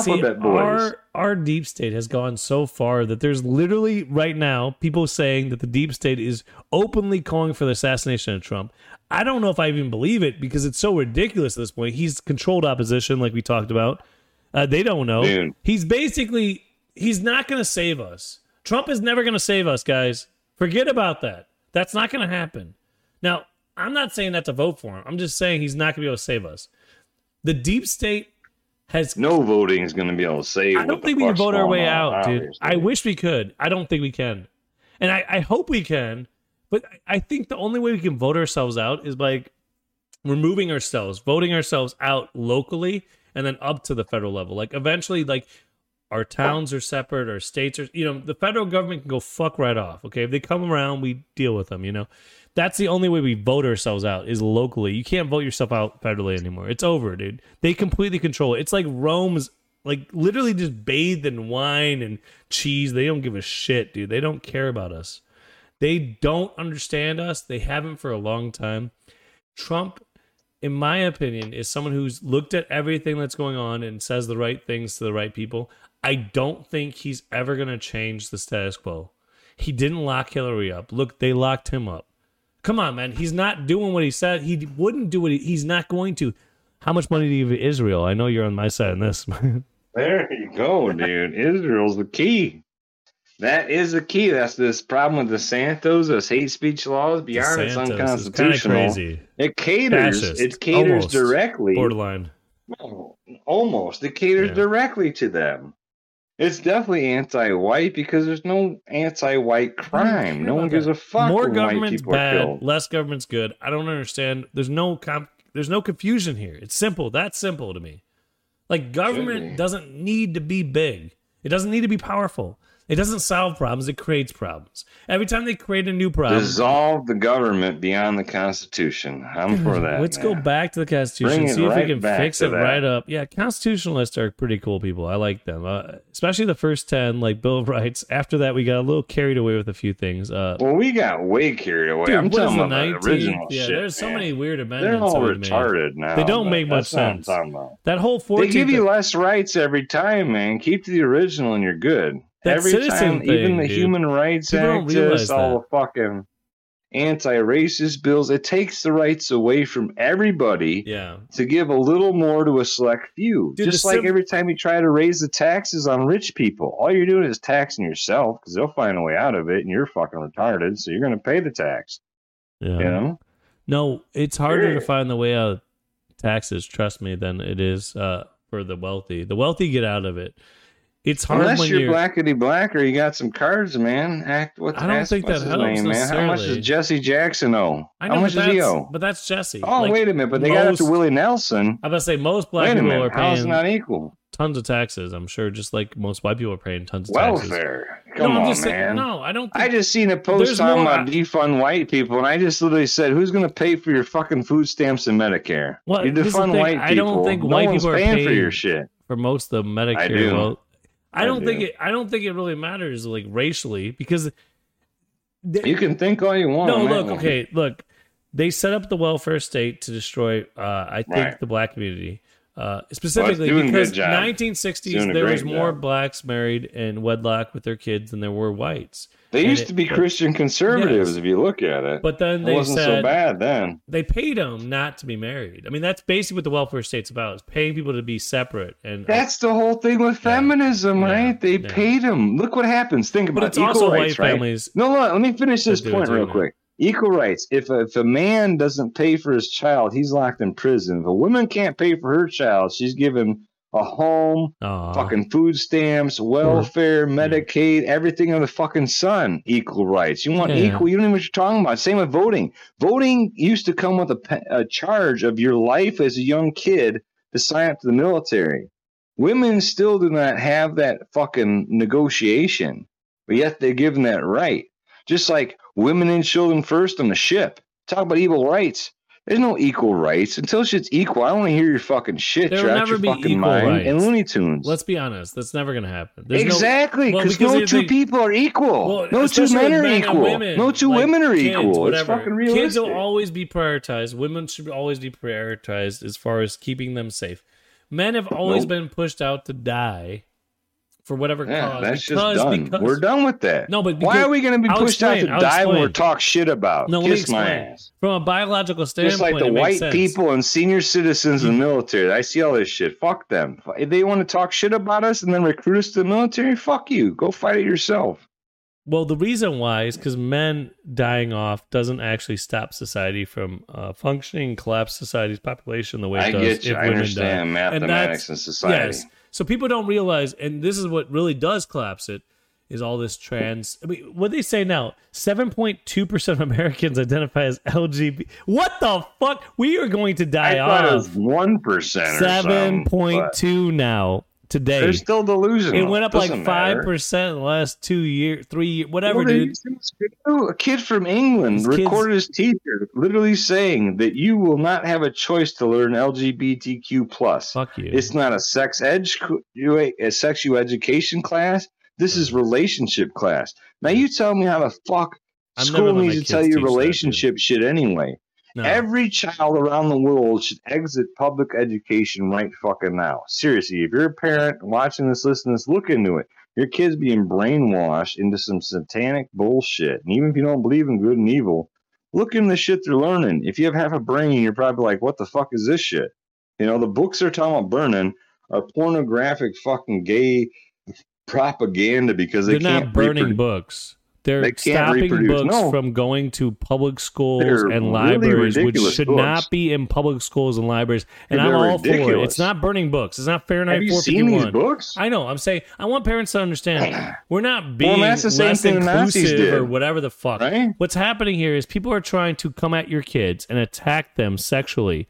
See, boys. our our deep state has gone so far that there's literally right now people saying that the deep state is openly calling for the assassination of Trump. I don't know if I even believe it because it's so ridiculous at this point. He's controlled opposition, like we talked about. Uh, they don't know. Dude. He's basically he's not going to save us. Trump is never going to save us, guys. Forget about that. That's not going to happen. Now, I'm not saying that to vote for him. I'm just saying he's not going to be able to save us. The deep state has no voting is going to be able to save. I don't think we can vote our way out, dude. obviously. I wish we could. I don't think we can. And I, I hope we can. But I I think the only way we can vote ourselves out is by removing ourselves, voting ourselves out locally and then up to the federal level. Like eventually, like our towns are separate, our states are, you know, the federal government can go fuck right off. Okay. If they come around, we deal with them, you know. That's the only way we vote ourselves out is locally. You can't vote yourself out federally anymore. It's over, dude. They completely control it. It's like Rome's like literally just bathed in wine and cheese. They don't give a shit, dude. They don't care about us. They don't understand us. They haven't for a long time. Trump, in my opinion, is someone who's looked at everything that's going on and says the right things to the right people. I don't think he's ever going to change the status quo. He didn't lock Hillary up. Look, they locked him up. Come on, man. He's not doing what he said. He wouldn't do it. He's not going to. How much money do you give Israel? I know you're on my side in this. There you go, dude. Israel's the key. That is the key. That's this problem with the Santos, those hate speech laws beyond it's unconstitutional. crazy. It caters. Fascist. It caters Almost. directly. Borderline. No, almost. It caters Yeah. directly to them. It's definitely anti-white because there's no anti-white crime. No one gives a fuck More government's bad, less government's good. I don't understand. There's no comp- there's no confusion here. It's simple. That's simple to me. Like government doesn't need to be big. It doesn't need to be powerful. It doesn't solve problems. It creates problems. Every time they create a new problem, Dissolve the government beyond the Constitution. I'm for that. let's man. go back to the Constitution. Bring See if right we can fix it that. right up. Yeah, constitutionalists are pretty cool people. I like them, uh, especially the first ten, like Bill of Rights. After that, we got a little carried away with a few things. Uh, Well, we got way carried away. Dude, I'm talking the about the 19th? original Yeah, shit. there's so man. many weird amendments. They're all that we made. retarded now. They don't make much sense. That whole They give 14th you less rights every time, man. Keep to the original and you're good. That Every time, thing, even the dude. Human Rights People don't Act, realize all the fucking anti-racist bills, it takes the rights away from everybody Yeah. to give a little more to a select few. Dude, Just like sim- every time you try to raise the taxes on rich people, all you're doing is taxing yourself because they'll find a way out of it, and you're fucking retarded, so you're going to pay the tax. Yeah. You know? No, it's harder to find the way out of taxes, trust me, than it is uh, for the wealthy. The wealthy get out of it. It's hard Unless you're, you're blackety black or you got some cards, man. Act what I don't ask- think that his helps name, man. How much does Jesse Jackson owe? I know, How much does he owe? but that's Jesse. Oh, Like, wait a minute, but they got it to Willie Nelson. I'm gonna say most black Wait a people minute, are how's paying not equal? tons of taxes. I'm sure, just like most white people are paying tons of taxes. Welfare. Come no, I'm on, just saying, man. no, I don't. Think, I just seen a post on about defund white people, and I just literally said, "Who's going to pay for your fucking food stamps and Medicare? Well, you this is the defund white people. I don't think no white people are paying for your shit. for most of the Medicare. Well, I I don't do. think it. I don't think it really matters, like racially, because they- You can think all you want. no, look, one. okay, look. They set up the welfare state to destroy, uh, I think, Right. the black community. Uh, specifically a because 1960s It's doing a there was more job. blacks married in wedlock with their kids than there were whites. They used it- to be Christian conservatives, Yes. if you look at it. But then it they wasn't said so bad then. they paid them not to be married. I mean, that's basically what the welfare state's about: is paying people to be separate. And That's the whole thing with feminism, Yeah. right? They Yeah. paid them. Look what happens. Think but about it's equal also rights, white right? families. No, look, let me finish this it point real quick. Equal rights. If a, if a man doesn't pay for his child, he's locked in prison. If a woman can't pay for her child, she's given a home, Aw. fucking food stamps, welfare, Medicaid, everything under the fucking sun. Equal rights. You want Yeah. equal? You don't even know what you're talking about. Same with voting. Voting used to come with a, a charge of your life as a young kid to sign up to the military. Women still do not have that fucking negotiation, but yet they're given that right. Just like women and children first on the ship. Talk about evil rights. There's no equal rights until shit's equal. I don't want to hear your fucking shit. There will never your be fucking equal mind rights. and Looney Tunes. Let's be honest. That's never to happen. There's no- exactly, well, because no two people are equal. Well, no two men are men equal. women, no two like women are kids, equal. Whatever. It's fucking realistic. Kids will always be prioritized. Women should always be prioritized as far as keeping them safe. Men have always Nope. been pushed out to die for whatever yeah, cause. that's because, just done. Because, we're done with that. No, but why are we going to be pushed out to die when we're explain. talk shit about? No, Kiss my explain. ass. From a biological standpoint, Just like the it white people and senior citizens in the military. I see all this shit. Fuck them. If they want to talk shit about us and then recruit us to the military, fuck you. Go fight it yourself. Well, the reason why is because men dying off doesn't actually stop society from uh, functioning, collapse society's population the way it I does get you. if I women understand die. mathematics and society. Yes. So people don't realize, and this is what really does collapse it, is all this trans. I mean, what they say now? Seven point two percent of Americans identify as LGBT. What the fuck? We are going to I die thought it off. was one percent. Seven point two now today. They're still delusional. It went up like five percent in the last two years, three years, whatever, they- dude. A kid from England These kids- recorded his teacher literally saying that you will not have a choice to learn LGBTQ plus. Fuck you. It's not a sex ed a sexual education class. This is relationship class. Now you tell me how the fuck I'm school needs to tell you relationship shit anyway. No. Every child around the world should exit public education right fucking now. Seriously, if you're a parent watching this, listening this, look into it. Your kid's being brainwashed into some satanic bullshit. And even if you don't believe in good and evil, look into the shit they're learning. If you have half a brain, you're probably like, what the fuck is this shit? You know, the books they're talking about burning are pornographic fucking gay propaganda because they They're not burning reproduce- books. They're They stopping reproduce. books No. from going to public schools They're and really libraries, which should books. not be in public schools and libraries. And They're I'm all for it. It's not burning books. It's not Fahrenheit Have you seen these 451. books? I know. I'm saying I want parents to understand we're not being Well, that's the same less thing inclusive did. or whatever the fuck. Right? What's happening here is people are trying to come at your kids and attack them sexually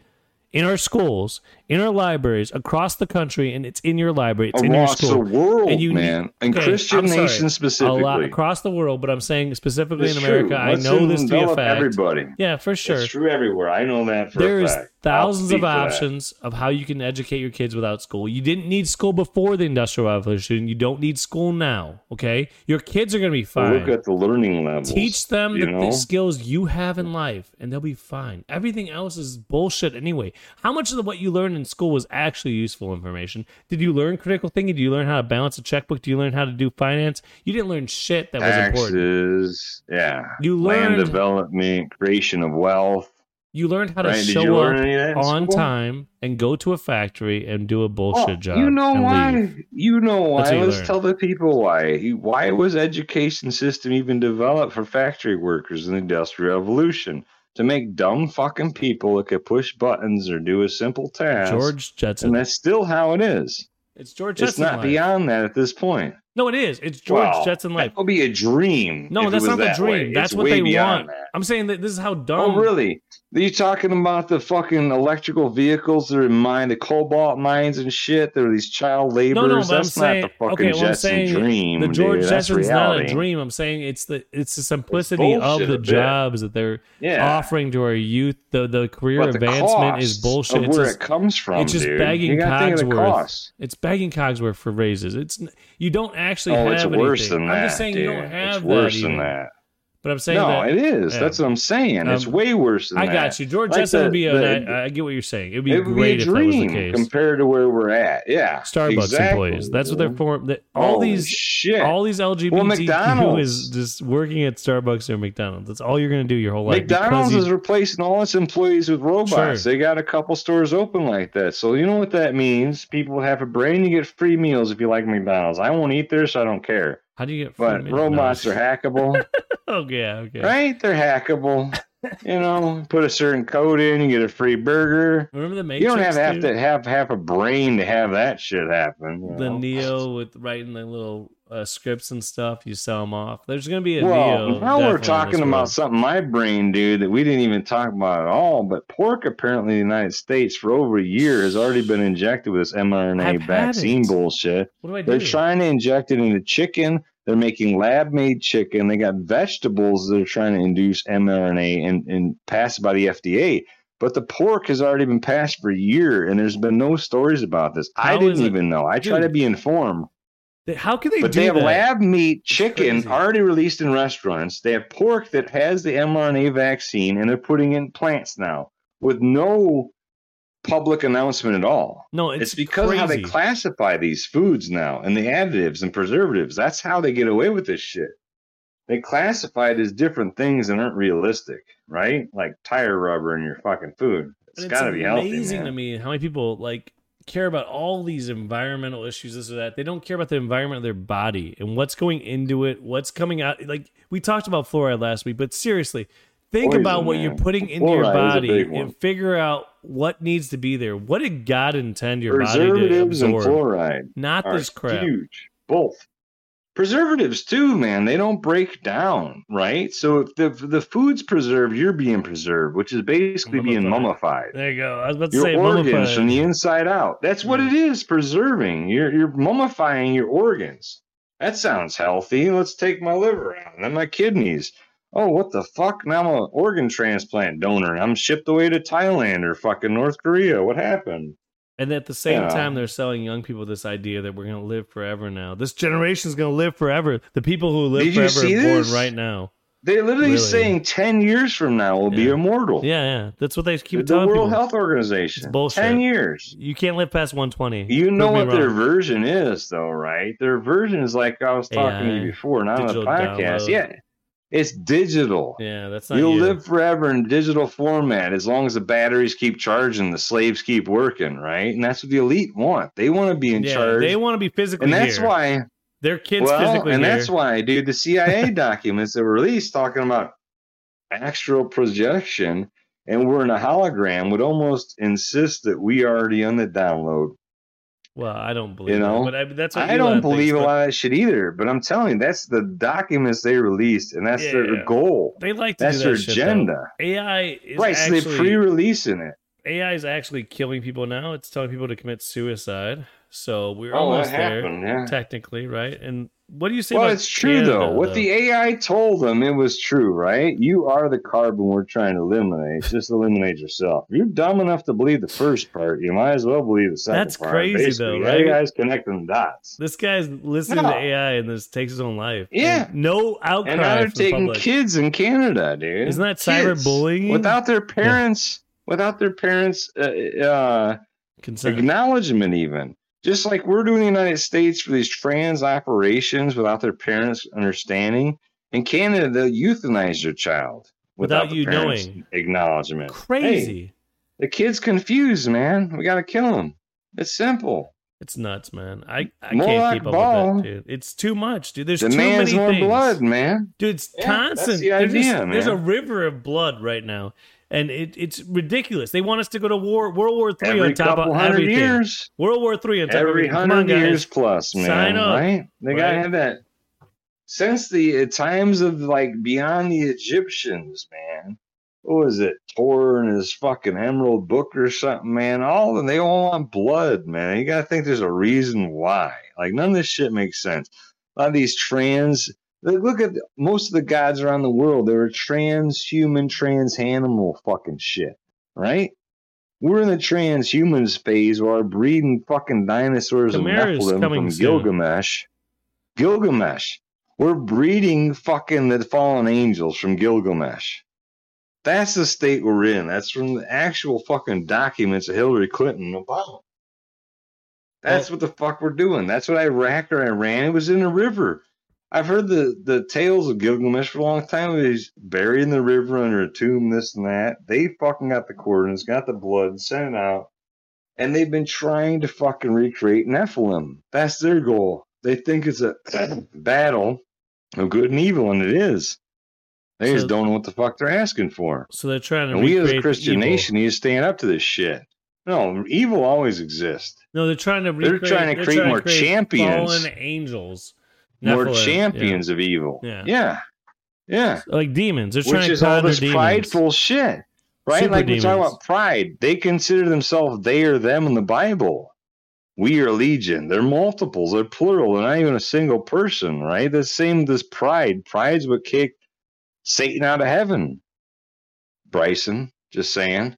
in our schools, in our libraries, across the country, and it's in your library. It's in your Across school. the world, And you- man, and okay, Christian nations a specifically. lot across the world, but I'm saying specifically It's in. America. I know this to be a fact. Everybody. Yeah, for sure. It's true everywhere. I know that for There a fact. Thousands of to that. options of how you can educate your kids without school. You didn't need school before the Industrial Revolution. You don't need school now. Okay, your kids are going to be fine. look at the learning levels. Teach them the, the skills you have in life, and they'll be fine. Everything else is bullshit anyway. How much of the, what you learned in school was actually useful information? Did you learn critical thinking? Did you learn how to balance a checkbook? Do you learn how to do finance? You didn't learn shit that was important. Taxes, yeah. You learned Land development, creation of wealth. You learned how to Right? Did show up any of that in on school? time and go to a factory and do a bullshit Oh, job. You know why? leave. You know why? what you Let's learn. tell the people why. Why was education system even developed for factory workers in the Industrial Revolution? To make dumb fucking people that could push buttons or do a simple task. George Jetson. and that's still how it is. It's George Jetson. It's not life. beyond that at this point. No, it is. It's George Well, Jetson life. That would be a dream. No, if it that's was not the that dream. way. That's It's what way they want. that. I'm saying that this is how oh, dumb. Oh, really? Are you talking about the fucking electrical vehicles that are in mine, the cobalt mines and shit? That are these child laborers. No, no, but I'm That's saying not the fucking okay. Well, I'm Jetson saying dream. the George dude. Jetson's not a dream. I'm saying it's the it's the simplicity of the jobs that they're Yeah. offering to our youth. The the career the advancement is bullshit. Of where just, it comes from, it's just dude. begging you gotta think of the Cogsworth. it's bagging Cogsworth for raises. It's you don't actually Oh, have it's worse anything. than that. I'm just saying dude. you don't have it's worse that. than even. that. But I'm saying No, that it is. yeah. That's what I'm saying. It's Um, way worse than that. I that. got you. George Like the- would be a. the- I I get what you're saying. It would be It would great be a if that was the dream case. compared to where we're at. Yeah, Starbucks exactly, employees. That's what they're for. That, all these shit. all these LGBTQ McDonald's. is just working at Starbucks or McDonald's. That's all you're going to do your whole life. McDonald's because is replacing all its employees with robots. Sure. They got a couple stores open like that. So you know what that means? People have a brain. You get free meals if you like McDonald's. I won't eat there, so I don't care. How do you get? free But robots are hackable, Oh yeah, okay. right? They're hackable. You know, put a certain code in, you get a free burger. Remember the Matrix? You don't have, have to have half a brain to have that shit happen. The know? Neo with writing the little uh, scripts and stuff. You sell them off. There's going to be a Well, Neo. now we're talking about something my brain dude, that we didn't even talk about at all. But pork, apparently, in the United States for over a year has already been injected with this mRNA I've vaccine bullshit. What do I do? They're trying to inject it into chicken. They're making lab made chicken. They got vegetables that are trying to induce mRNA and, and passed by the FDA. But the pork has already been passed for a year, and there's been no stories about this. I didn't even know. I try to be informed. They- How can they But do they have that? lab meat chicken already released in restaurants. They have pork that has the mRNA vaccine, and they're putting in plants now with no public announcement at all. no, It's, it's, because of how they classify these foods now and the additives and preservatives. That's how they get away with this shit. They classify it as different things that aren't realistic, right? Like tire rubber in your fucking food. It's And got to be healthy. amazing to me how many people like care about all these environmental issues, this or that. They don't care about the environment of their body and what's going into it, what's coming out. Like we talked about fluoride last week, but seriously, think Poison, about what man. you're putting into your Fluoride body and figure out what needs to be there. What did God intend your body to Preservatives and absorb? fluoride. Not this crap. huge. Both. Preservatives too, man. They don't break down, right? So if the if the food's preserved, you're being preserved, which is basically being Mummified. mummified. There you go. I was about to Your say organs mummified. from the inside out. That's what it is. Preserving. You're you're mummifying your organs. That sounds healthy. Let's take my liver out and then my kidneys. Oh, what the fuck? Now I'm an organ transplant donor. I'm shipped away to Thailand or fucking North Korea. What happened? And at the same Yeah. time, they're selling young people this idea that we're going to live forever now. This generation is going to live forever. The people who live Did forever are born this? right now. They're literally Really? saying 10 years from now we'll be immortal. Yeah, yeah. That's what they keep the telling World people. Health Organization. It's bullshit. 10 years. You can't live past 120. You know what their version is, though, right? Their version is like I was talking to AI, you before, not on the podcast. download. Yeah, it's digital. Yeah, that's not You'll you. live forever in digital format as long as the batteries keep charging, the slaves keep working, right? And that's what the elite want. They want to be in yeah, charge. they want to be physically and that's here. why, their kids well, physically and here. that's why, dude, the CIA documents that were released talking about astral projection and we're in a hologram would almost insist that we already on the download. Well, I don't believe You know, that, but I, that's what I Elon don't thinks, believe a but lot of that shit either, but I'm telling you, that's the documents they released, and that's Yeah. their goal. They like to That's do their that shit, though. agenda. AI is Right, so they're actually pre-releasing it. AI is actually killing people now. It's telling people to commit suicide. So we're Oh, almost that there, happened, yeah. technically, right? And what do you say? Well, it's true Canada, though. What the AI told them, it was true, right? You are the carbon we're trying to eliminate. Just eliminate yourself. If you're dumb enough to believe the first part, you might as well believe the second That's part. crazy, Basically, though, right? AI's connecting the dots. This guy's listening No. to AI and this takes his own life. Yeah. And no outcry And now they're from the taking kids in Canada, dude. Isn't that cyberbullying? Without their parents, without their parents' uh, uh, acknowledgement, even. Just like we're doing in the United States for these trans operations without their parents understanding. In Canada, they'll euthanize your child Without the you knowing. acknowledgement. Hey, Crazy. the kid's confused, man. We got to kill him. It's simple. It's nuts, man. I, I Moloch can't keep up Baal. with that, dude. It's too much, dude. There's too many more things. blood, man. Dude, it's Yeah, constant. the There's just- idea, There's a river of blood right now, and it, it's ridiculous. They want us to go to war, World War Three Every on top couple of hundred everything. years. World War Three on top of Every everything. On, hundred years plus, man. Sign up, right? They gotta have that. Since the uh, times of like beyond the Egyptians, man. What was it? Thoth and his fucking Emerald Book or something, man. All of them, they all want blood, man. You gotta think there's a reason why. Like none of this shit makes sense. A lot of these trans. Look look at most of the gods around the world. They were transhuman, trans animal fucking shit, right? We're in the transhumans phase where we're breeding fucking dinosaurs and Chimera's Nephilim coming from soon. Gilgamesh. Gilgamesh. We're breeding fucking the fallen angels from Gilgamesh. That's the state we're in. That's from the actual fucking documents of Hillary Clinton and Obama. That's what the fuck we're doing. That's what Iraq or Iran. It was in a river. I've heard the, the tales of Gilgamesh for a long time. He's buried in the river under a tomb, this and that. They fucking got the coordinates, got the blood, sent it out, and they've been trying to fucking recreate Nephilim. That's their goal. They think it's a battle of good and evil, and it is. They So- just don't know what the fuck they're asking for. So they're trying to. And we as a Christian evil. nation need to stand up to this shit. No, evil always exists. No, they're trying to. They're Recreate, trying to create more create champions. Fallen angels. More Nephilim, champions of evil. Yeah. Yeah. Yeah. yeah. Like demons. They're trying Which to is all this demons. prideful shit. Right? Super like we talk demons. about pride. They consider themselves they or them in the Bible. We are legion. They're multiples. They're plural. They're not even a single person, right? The same this pride. Pride's what kicked Satan out of heaven. Bryson, just saying.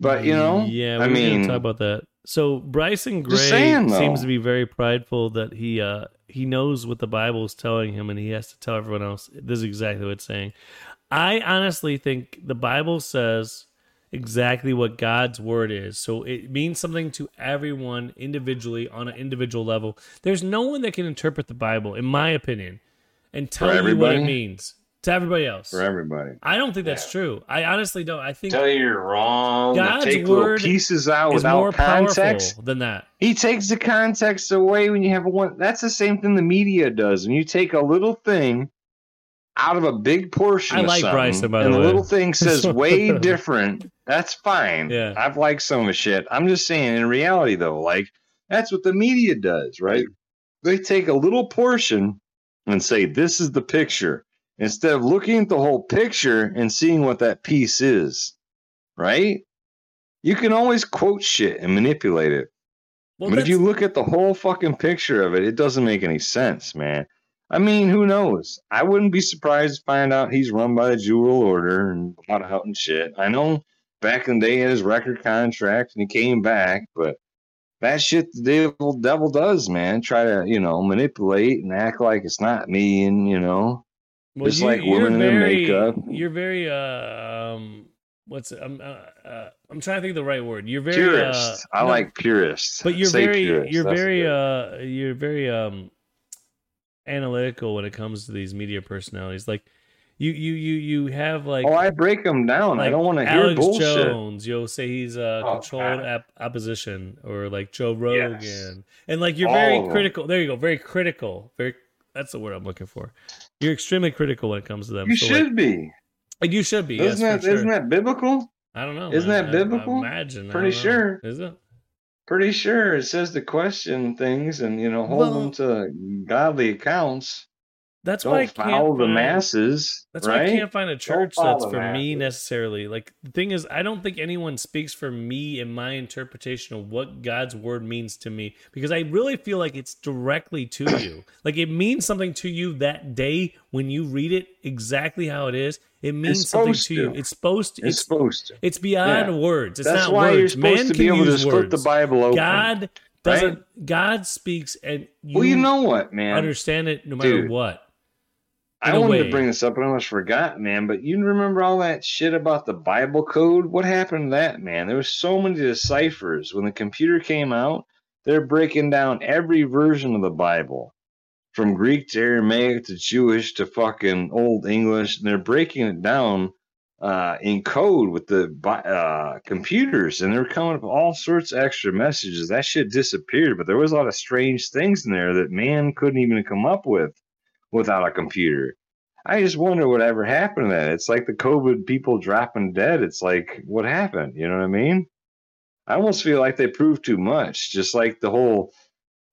But you know, yeah, I mean, talk about that. So Bryson Gray saying, seems to be very prideful that he uh he knows what the Bible is telling him, and he has to tell everyone else. This is exactly what it's saying. I honestly think the Bible says exactly what God's word is. So it means something to everyone individually on an individual level. There's no one that can interpret the Bible, in my opinion, and tell you what it means to everybody else. for everybody. I don't think that's true. I honestly don't. I think Tell you you're wrong. God's take little word pieces out is more without context. powerful than that. He takes the context away when you have one. That's the same thing the media does. When you take a little thing out of a big portion, I of like something, Bryson, by the and the way. little thing says way different. That's fine. Yeah. I've liked some of the shit. I'm just saying, in reality, though, like that's what the media does, right? They take a little portion and say, "This is the picture," instead of looking at the whole picture and seeing what that piece is, right? You can always quote shit and manipulate it. Well, but if you look at the whole fucking picture of it, it doesn't make any sense, man. I mean, who knows? I wouldn't be surprised to find out he's run by the Jewel Order and bought out and shit. I know back in the day he had his record contract and he came back, but that shit the devil, devil does, man. Try to, you know, manipulate and act like it's not me and, you know. Well, just like women in their makeup. You're very uh, um, what's I'm uh, uh, I'm trying to think of the right word. You're very Purist. Uh, I no, like purists. but you're Say very purist. you're That's very good. uh you're very um analytical when it comes to these media personalities. Like you you you you have like oh, I break them down. I don't want to hear Alex bullshit. Jones, you'll say he's uh, Oh, controlled ap- opposition, or like Joe Rogan, Yes. and like you're All very critical. There you go, very critical. Very that's the word I'm looking for. You're extremely critical when it comes to them. You So, should like- be. and you should be. Isn't yes, that for not that biblical? I don't know. isn't man. that I- I biblical? imagine. Pretty don't know. sure. Is it? Pretty sure it says to question things and you know hold Well- them to godly accounts. That's Don't why I can't follow the find- masses. That's right? why I can't find a church that's for me necessarily. Like the thing is, I don't think anyone speaks for me in my interpretation of what God's word means to me because I really feel like it's directly to you. like it means something to you that day when you read it exactly how it is. It means something supposed to you. It's supposed to. It's It's supposed to. it's beyond Yeah. words. It's That's not why words. you're supposed Man to be able to split words. the Bible open. God doesn't. God speaks, and you, well, you know what, man? understand it no matter Dude. what. I wanted way. to bring this up, but I almost forgot, man. But you remember all that shit about the Bible code? What happened to that, man? There was so many deciphers when the computer came out. They're breaking down every version of the Bible, from Greek to Aramaic to Jewish to fucking Old English, and they're breaking it down uh, in code with the uh, computers, and they're coming up with all sorts of extra messages. That shit disappeared, but there was a lot of strange things in there that man couldn't even come up with without a computer. I just wonder whatever happened to that. It's like the COVID people dropping dead. It's like, what happened? You know what I mean? I almost feel like they proved too much. Just like the whole.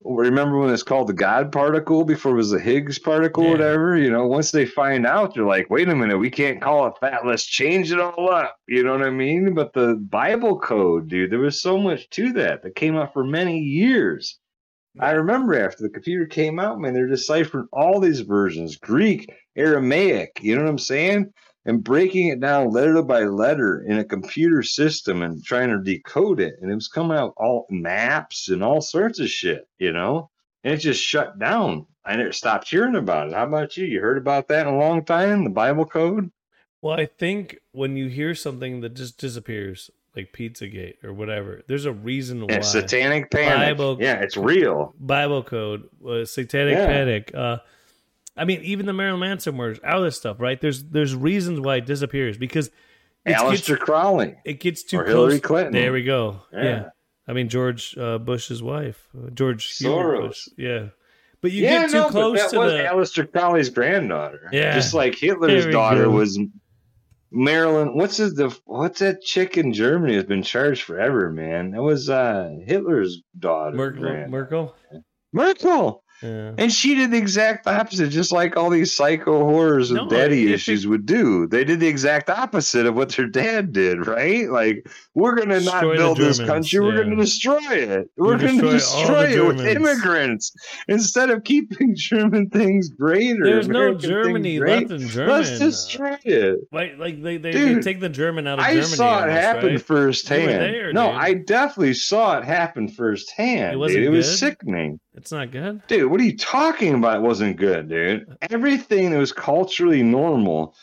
Remember when it's called the God particle before it was the Higgs particle, Yeah. whatever? You know, once they find out, they're like, wait a minute, we can't call it that. Let's change it all up. You know what I mean? But the Bible code, dude, there was so much to that that came out for many years. I remember after the computer came out, man, they're deciphering all these versions Greek, Aramaic, you know what I'm saying? And breaking it down letter by letter in a computer system and trying to decode it. And it was coming out all maps and all sorts of shit, you know? And it just shut down. I never stopped hearing about it. How about you? You heard about that in a long time? The Bible code? Well, I think when you hear something that just disappears, like Pizzagate or whatever, there's a reason why. Satanic panic. Bible- yeah, it's real. Bible code, uh, satanic Yeah. panic. Uh, I mean, even the Marilyn Manson words, all this stuff, right? There's there's reasons why it disappears because it gets, Aleister Crowley. it gets too or close. Hillary Clinton. There we go. Yeah. Yeah. I mean George uh, Bush's wife, uh, George Soros. Yeah, but you yeah, get too no, close that to was the. Aleister Crowley's granddaughter. Yeah. just like Hitler's daughter go. was Marilyn. What's his the what's that chick in Germany has been charged forever, man? That was uh Hitler's daughter. Merkel, Merkel. Merkel. Yeah. And she did the exact opposite, just like all these psycho horrors and No, daddy if issues it- would do. They did the exact opposite of what their dad did, right? Like, we're going to not build this Germans, country. We're going to destroy it. We're going to destroy destroy it with immigrants instead of keeping German things greater. There's no American things Germany great, left in Germany. Let's destroy it. Like, like they, they, they take the German out of I Germany. saw it almost, happen right? firsthand. there, no, dude. I definitely saw it happen firsthand. It wasn't It was sickening. It's not good. Dude, what are you talking about? It wasn't good, dude. Everything that was culturally normal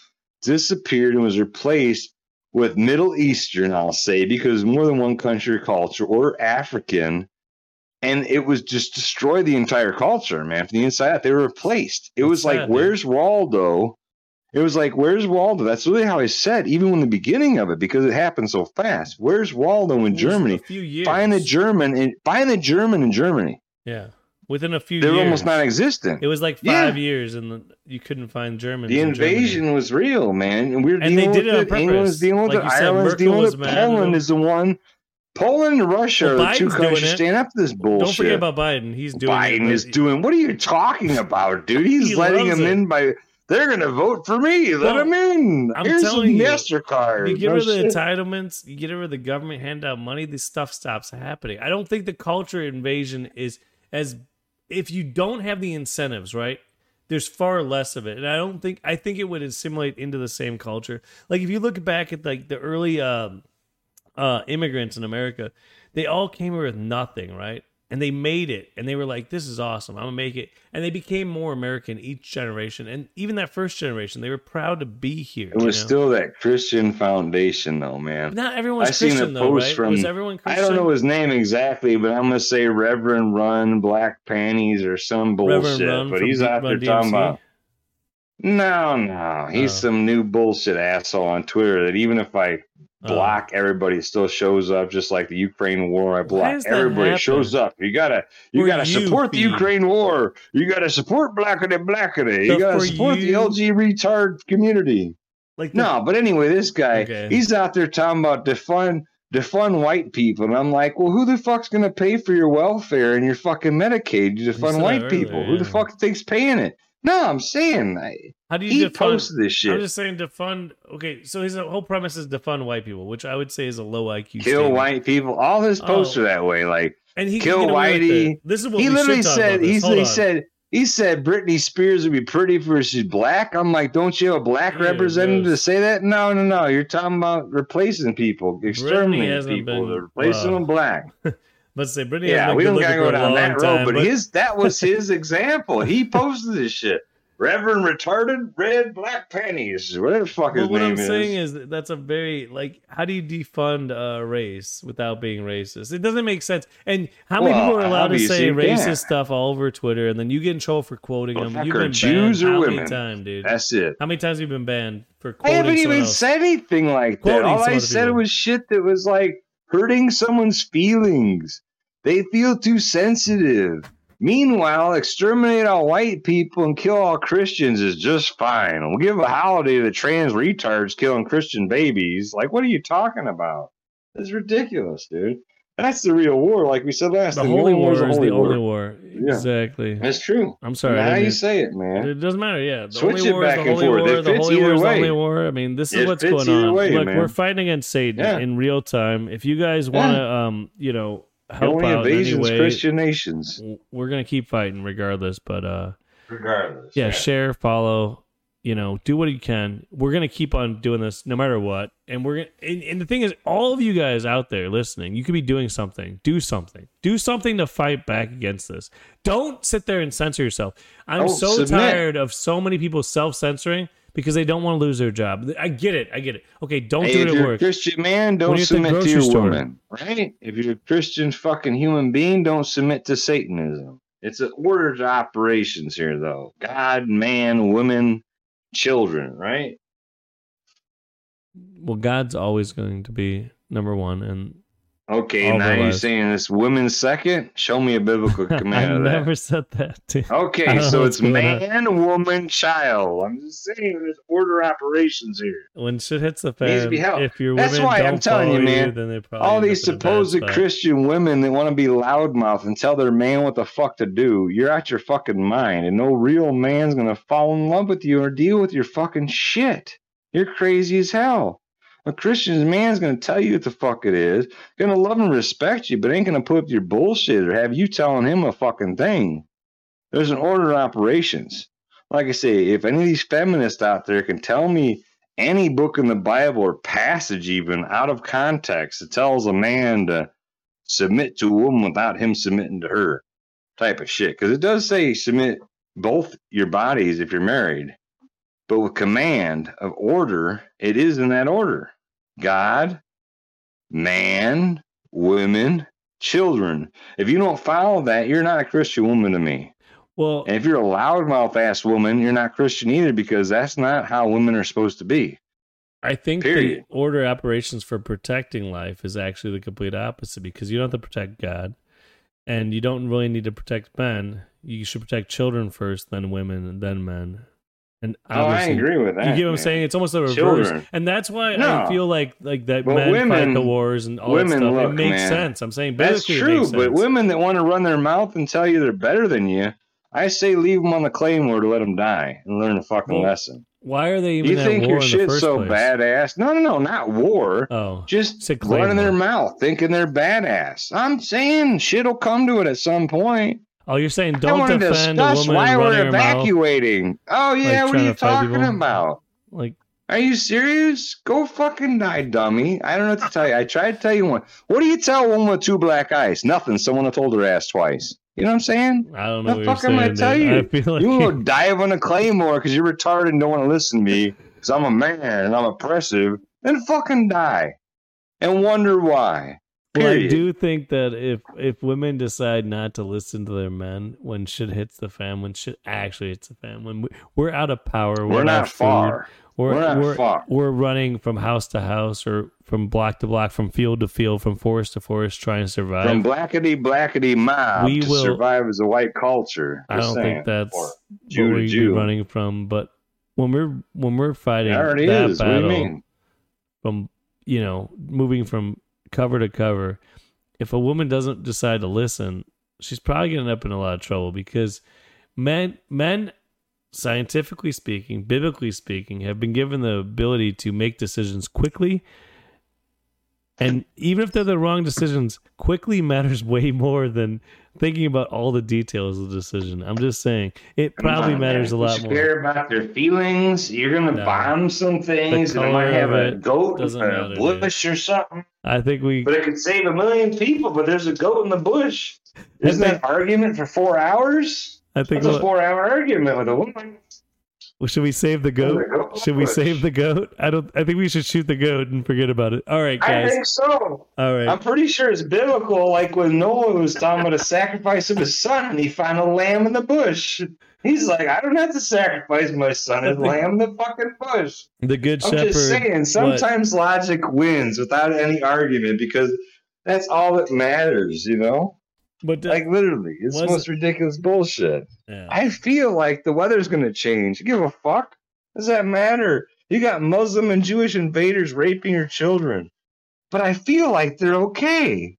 disappeared and was replaced with Middle Eastern, I'll say, because more than one country or culture or African. And it was just destroyed the entire culture, man, from the inside out. They were replaced. It That's was like, sad, dude. where's Waldo? It was like, where's Waldo? That's really how I said, even in the beginning of it, because it happened so fast. Where's Waldo in Germany? A few years. Find the German in find the German in Germany. Yeah. Within a few years, They're years. almost non-existent. It was like Yeah. five years, and the, you couldn't find Germans. The in Germany. invasion was real, man, and we were And they did it on it. England was purpose. dealing with Like it. you said, Ireland's Merkel dealing was with it. mad at Poland is the one. Poland and Russia Well, are the two countries stand up to this bullshit. Don't forget about Biden. He's doing. Biden it, is doing. What are you talking about, dude? He's He letting them it. in by. They're gonna vote for me. Let Well, them in. I'm Here's telling you, Mastercard. You get No rid of the shit. entitlements, you get rid of the government handout money, this stuff stops happening. I don't think the culture invasion is as if you don't have the incentives, right? There's far less of it. And I don't think I think it would assimilate into the same culture. Like if you look back at like the early um uh immigrants in America, they all came here with nothing, right? And they made it and they were like, This is awesome. I'm gonna make it. And they became more American each generation. And even that first generation, they were proud to be here. It was know? still that Christian foundation, though, man. Not everyone's I seen a Christian though, post right? from- was everyone christian? I don't know his name exactly, but I'm gonna say Reverend Run Black Panties or some bullshit. But he's out there talking about. No, no, he's Oh. some new bullshit asshole on Twitter. That even if I Oh. block everybody, it still shows up. Just like the Ukraine war, I block everybody. happen? Shows up. You gotta, you For gotta you, support the Ukraine war. You gotta support blackity blackity. You gotta support you- the LG retard community. like the- No, but anyway, this guy, Okay. he's out there talking about defund defund white people, and I'm like, well, who the fuck's gonna pay for your welfare and your fucking Medicaid to said defund white earlier, people? Who the fuck thinks paying it? No, I'm saying I, How do you he defund? posted this shit? I'm just saying defund. Okay, so his whole premise is defund white people, which I would say is a low IQ. Kill statement. white people. All his oh. posts Oh. are that way. Like and he kill can get away with whitey. it. This is what he literally said. He, this. Hold he on. said. He said Britney Spears would be pretty if she's black. I'm like, don't you have a black Yeah, representative to say that? No, no, no. You're talking about replacing people, exterminating people, been- replacing them black. Let's say Britney. Yeah, we don't gotta go down that road, time, but, his that was his example. He posted this shit. Reverend retarded red black panties, whatever the fuck his But what name I'm is. saying is that that's a very like how do you defund a race without being racist? It doesn't make sense. And how many Well, people are allowed to say racist yeah. stuff all over Twitter, and then you get in trouble for quoting Well, them? You've been Jews banned or how women? many times, dude? That's it. How many times have you been banned for I quoting haven't even else? said anything like that. Quoting All I said people. was shit that was like hurting someone's feelings. They feel too sensitive. Meanwhile, exterminate all white people and kill all Christians is just fine. We'll give a holiday to trans retards killing Christian babies. Like, what are you talking about? It's ridiculous, dude. That's the real war, like we said last the time. holy war war is a the holy only war. Yeah. Exactly. That's true. I'm sorry. Now I how you say it, man. It doesn't matter. Yeah, the Switch only it war is back the and holy forth. war. It The fits holy war either is the way. only war. I mean, this is It what's going on. way, Look, man. we're fighting against Satan Yeah. in real time. If you guys want to, um, you know, The help only out in any invasions, way, Christian nations. we're gonna keep fighting regardless. But uh, Regardless. yeah, share, follow, you know, do what you can. We're gonna keep on doing this no matter what. And we're gonna. And, and the thing is, all of you guys out there listening, you could be doing something. Do something. Do something to fight back against this. Don't sit there and censor yourself. I'm Oh, so submit. tired of so many people self censoring because they don't want to lose their job. I get it. I get it. Okay, don't Hey, do it at you're a work. Christian man, don't you're at the submit to your store. woman, right? If you're a Christian fucking human being, don't submit to Satanism. It's an order to operations here, though. God, man, women, children, right? Well, God's always going to be number one, and Okay, All now you're saying it's women second? Show me a biblical command of that. I never said that. dude. Okay, so it's on. man, woman, child. I'm just saying there's order operations here. When shit hits the fan, if your That's women why don't I'm telling you, man, probably All these bad supposed. Christian women that want to be loudmouth and tell their man what the fuck to do, you're out your fucking mind, and no real man's gonna fall in love with you or deal with your fucking shit. You're crazy as hell. A Christian man's gonna tell you what the fuck it is, gonna love and respect you, but ain't gonna put up your bullshit or have you telling him a fucking thing. There's an order of operations. Like I say, if any of these feminists out there can tell me any book in the Bible or passage, even out of context, that tells a man to submit to a woman without him submitting to her, type of shit. Because it does say submit both your bodies if you're married, but with command of order, it is in that order God, man, women, children. If you don't follow that, you're not a Christian woman to me. Well, And if you're a loudmouth ass woman, you're not Christian either because that's not how women are supposed to be. I think period. the order of operations for protecting life is actually the complete opposite because you don't have to protect God, and you don't really need to protect men. You should protect children first, then women, and then men. And Oh, I agree with that. You get what I'm saying? It's almost the reverse, Children. and that's why I feel like like that But men fight the wars and all women that stuff. look, it makes man. sense. I'm saying That's true, but women that want to run their mouth and tell you they're better than you, I say leave them on the claymore to let them die and learn a fucking Well, lesson. Why are they even You think your shit's so place? badass? No, no, no, not war. Oh, Just running their mouth, thinking they're badass. I'm saying shit'll come to it at some point. Oh, you're saying don't defend a woman why we're her mouth? evacuating. Oh yeah, what are you talking about? Like, Are you serious? Go fucking die, dummy. I don't know what to tell you. I tried to tell you one. What do you tell a woman with two black eyes? Nothing. Someone told her ass twice. You know what I'm saying? I don't know The what fuck am I tell you? I like You will dive on a claymore because you're retarded and don't want to listen to me because I'm a man and I'm oppressive. Then fucking die and wonder why. Well, I do think that if if women decide not to listen to their men when shit hits the fan, when shit actually hits the fan, when we, we're out of power, We're out not far. We're, We're not we're, far. we're running from house to house or from block to block, from field to field, from forest to forest, trying to survive. From blackety blackety mob We to will- survive as a white culture. I don't saying. think that's what Jew. running from. But when we're when we're fighting that is. What do you battle from you know moving from cover to cover, if a woman doesn't decide to listen, she's probably gonna end up in a lot of trouble because men men scientifically speaking, biblically speaking, have been given the ability to make decisions quickly. And even if they're the wrong decisions, quickly matters way more than thinking about all the details of the decision. I'm just saying it probably on, matters man. a lot you more. care about their feelings. You're gonna No. bomb some things, and it might have a goat in a matter, dude. bush or something. I think we. But it could save a million people. But there's a goat in the bush. Isn't think- that argument for four hours? I think. That's a we'll- four-hour argument with a woman. Well, should we save the goat? Should we save the goat? I don't. I think we should shoot the goat and forget about it. All right, guys. I think so. All right. I'm pretty sure it's biblical, like when Noah was talking about a sacrifice of his son and he found a lamb in the bush. He's like, I don't have to sacrifice my son as lamb in the fucking bush. the good shepherd. I'm just saying, sometimes logic wins without any argument because that's all that matters, you know? But uh, Like literally, it's the most ridiculous bullshit. yeah. I feel like the weather's gonna change. Give a fuck? Does that matter? You got Muslim and Jewish invaders raping your children. But I feel like they're okay.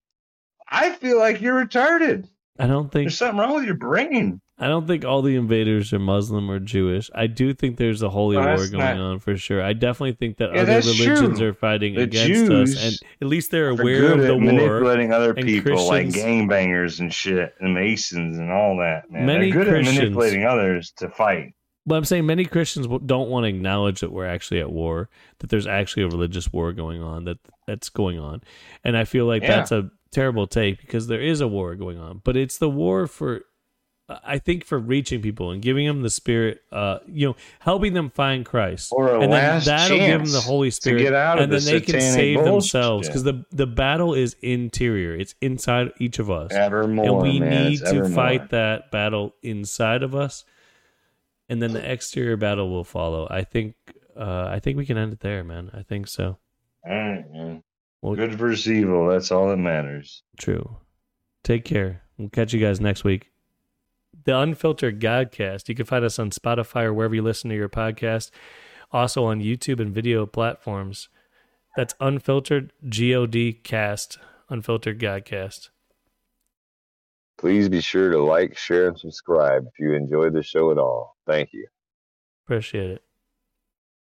I feel like you're retarded. I don't think. There's something wrong with your brain. I don't think all the invaders are Muslim or Jewish. I do think there's a holy Well, war going not- on for sure. I definitely think that Yeah, other religions true. are fighting The against Jews us, and at least they're aware good of the at war. manipulating other people, like gangbangers and shit, and Masons and all that. Man. Many they're good Christians- at manipulating others to fight. But I'm saying many Christians don't want to acknowledge that we're actually at war, that there's actually a religious war going on, that that's going on, and I feel like Yeah. that's a terrible take because there is a war going on, but it's the war for, I think, for reaching people and giving them the Spirit, uh, you know, helping them find Christ, Or a and last then that'll give them the Holy Spirit get out of and then the they can save bullshit. themselves because the the battle is interior, it's inside each of us. Evermore, and we man. need to fight that battle inside of us. And then the exterior battle will follow. I think uh i think we can end it there man. I think so. All right, man. Well- Good versus evil. That's all that matters. true. Take care. We'll catch you guys next week the unfiltered godcast. You can find us on spotify or wherever you listen to your podcast. Also on youtube and video platforms. That's unfiltered god cast unfiltered godcast. Please be sure to like, share, and subscribe if you enjoyed the show at all. Thank you. appreciate it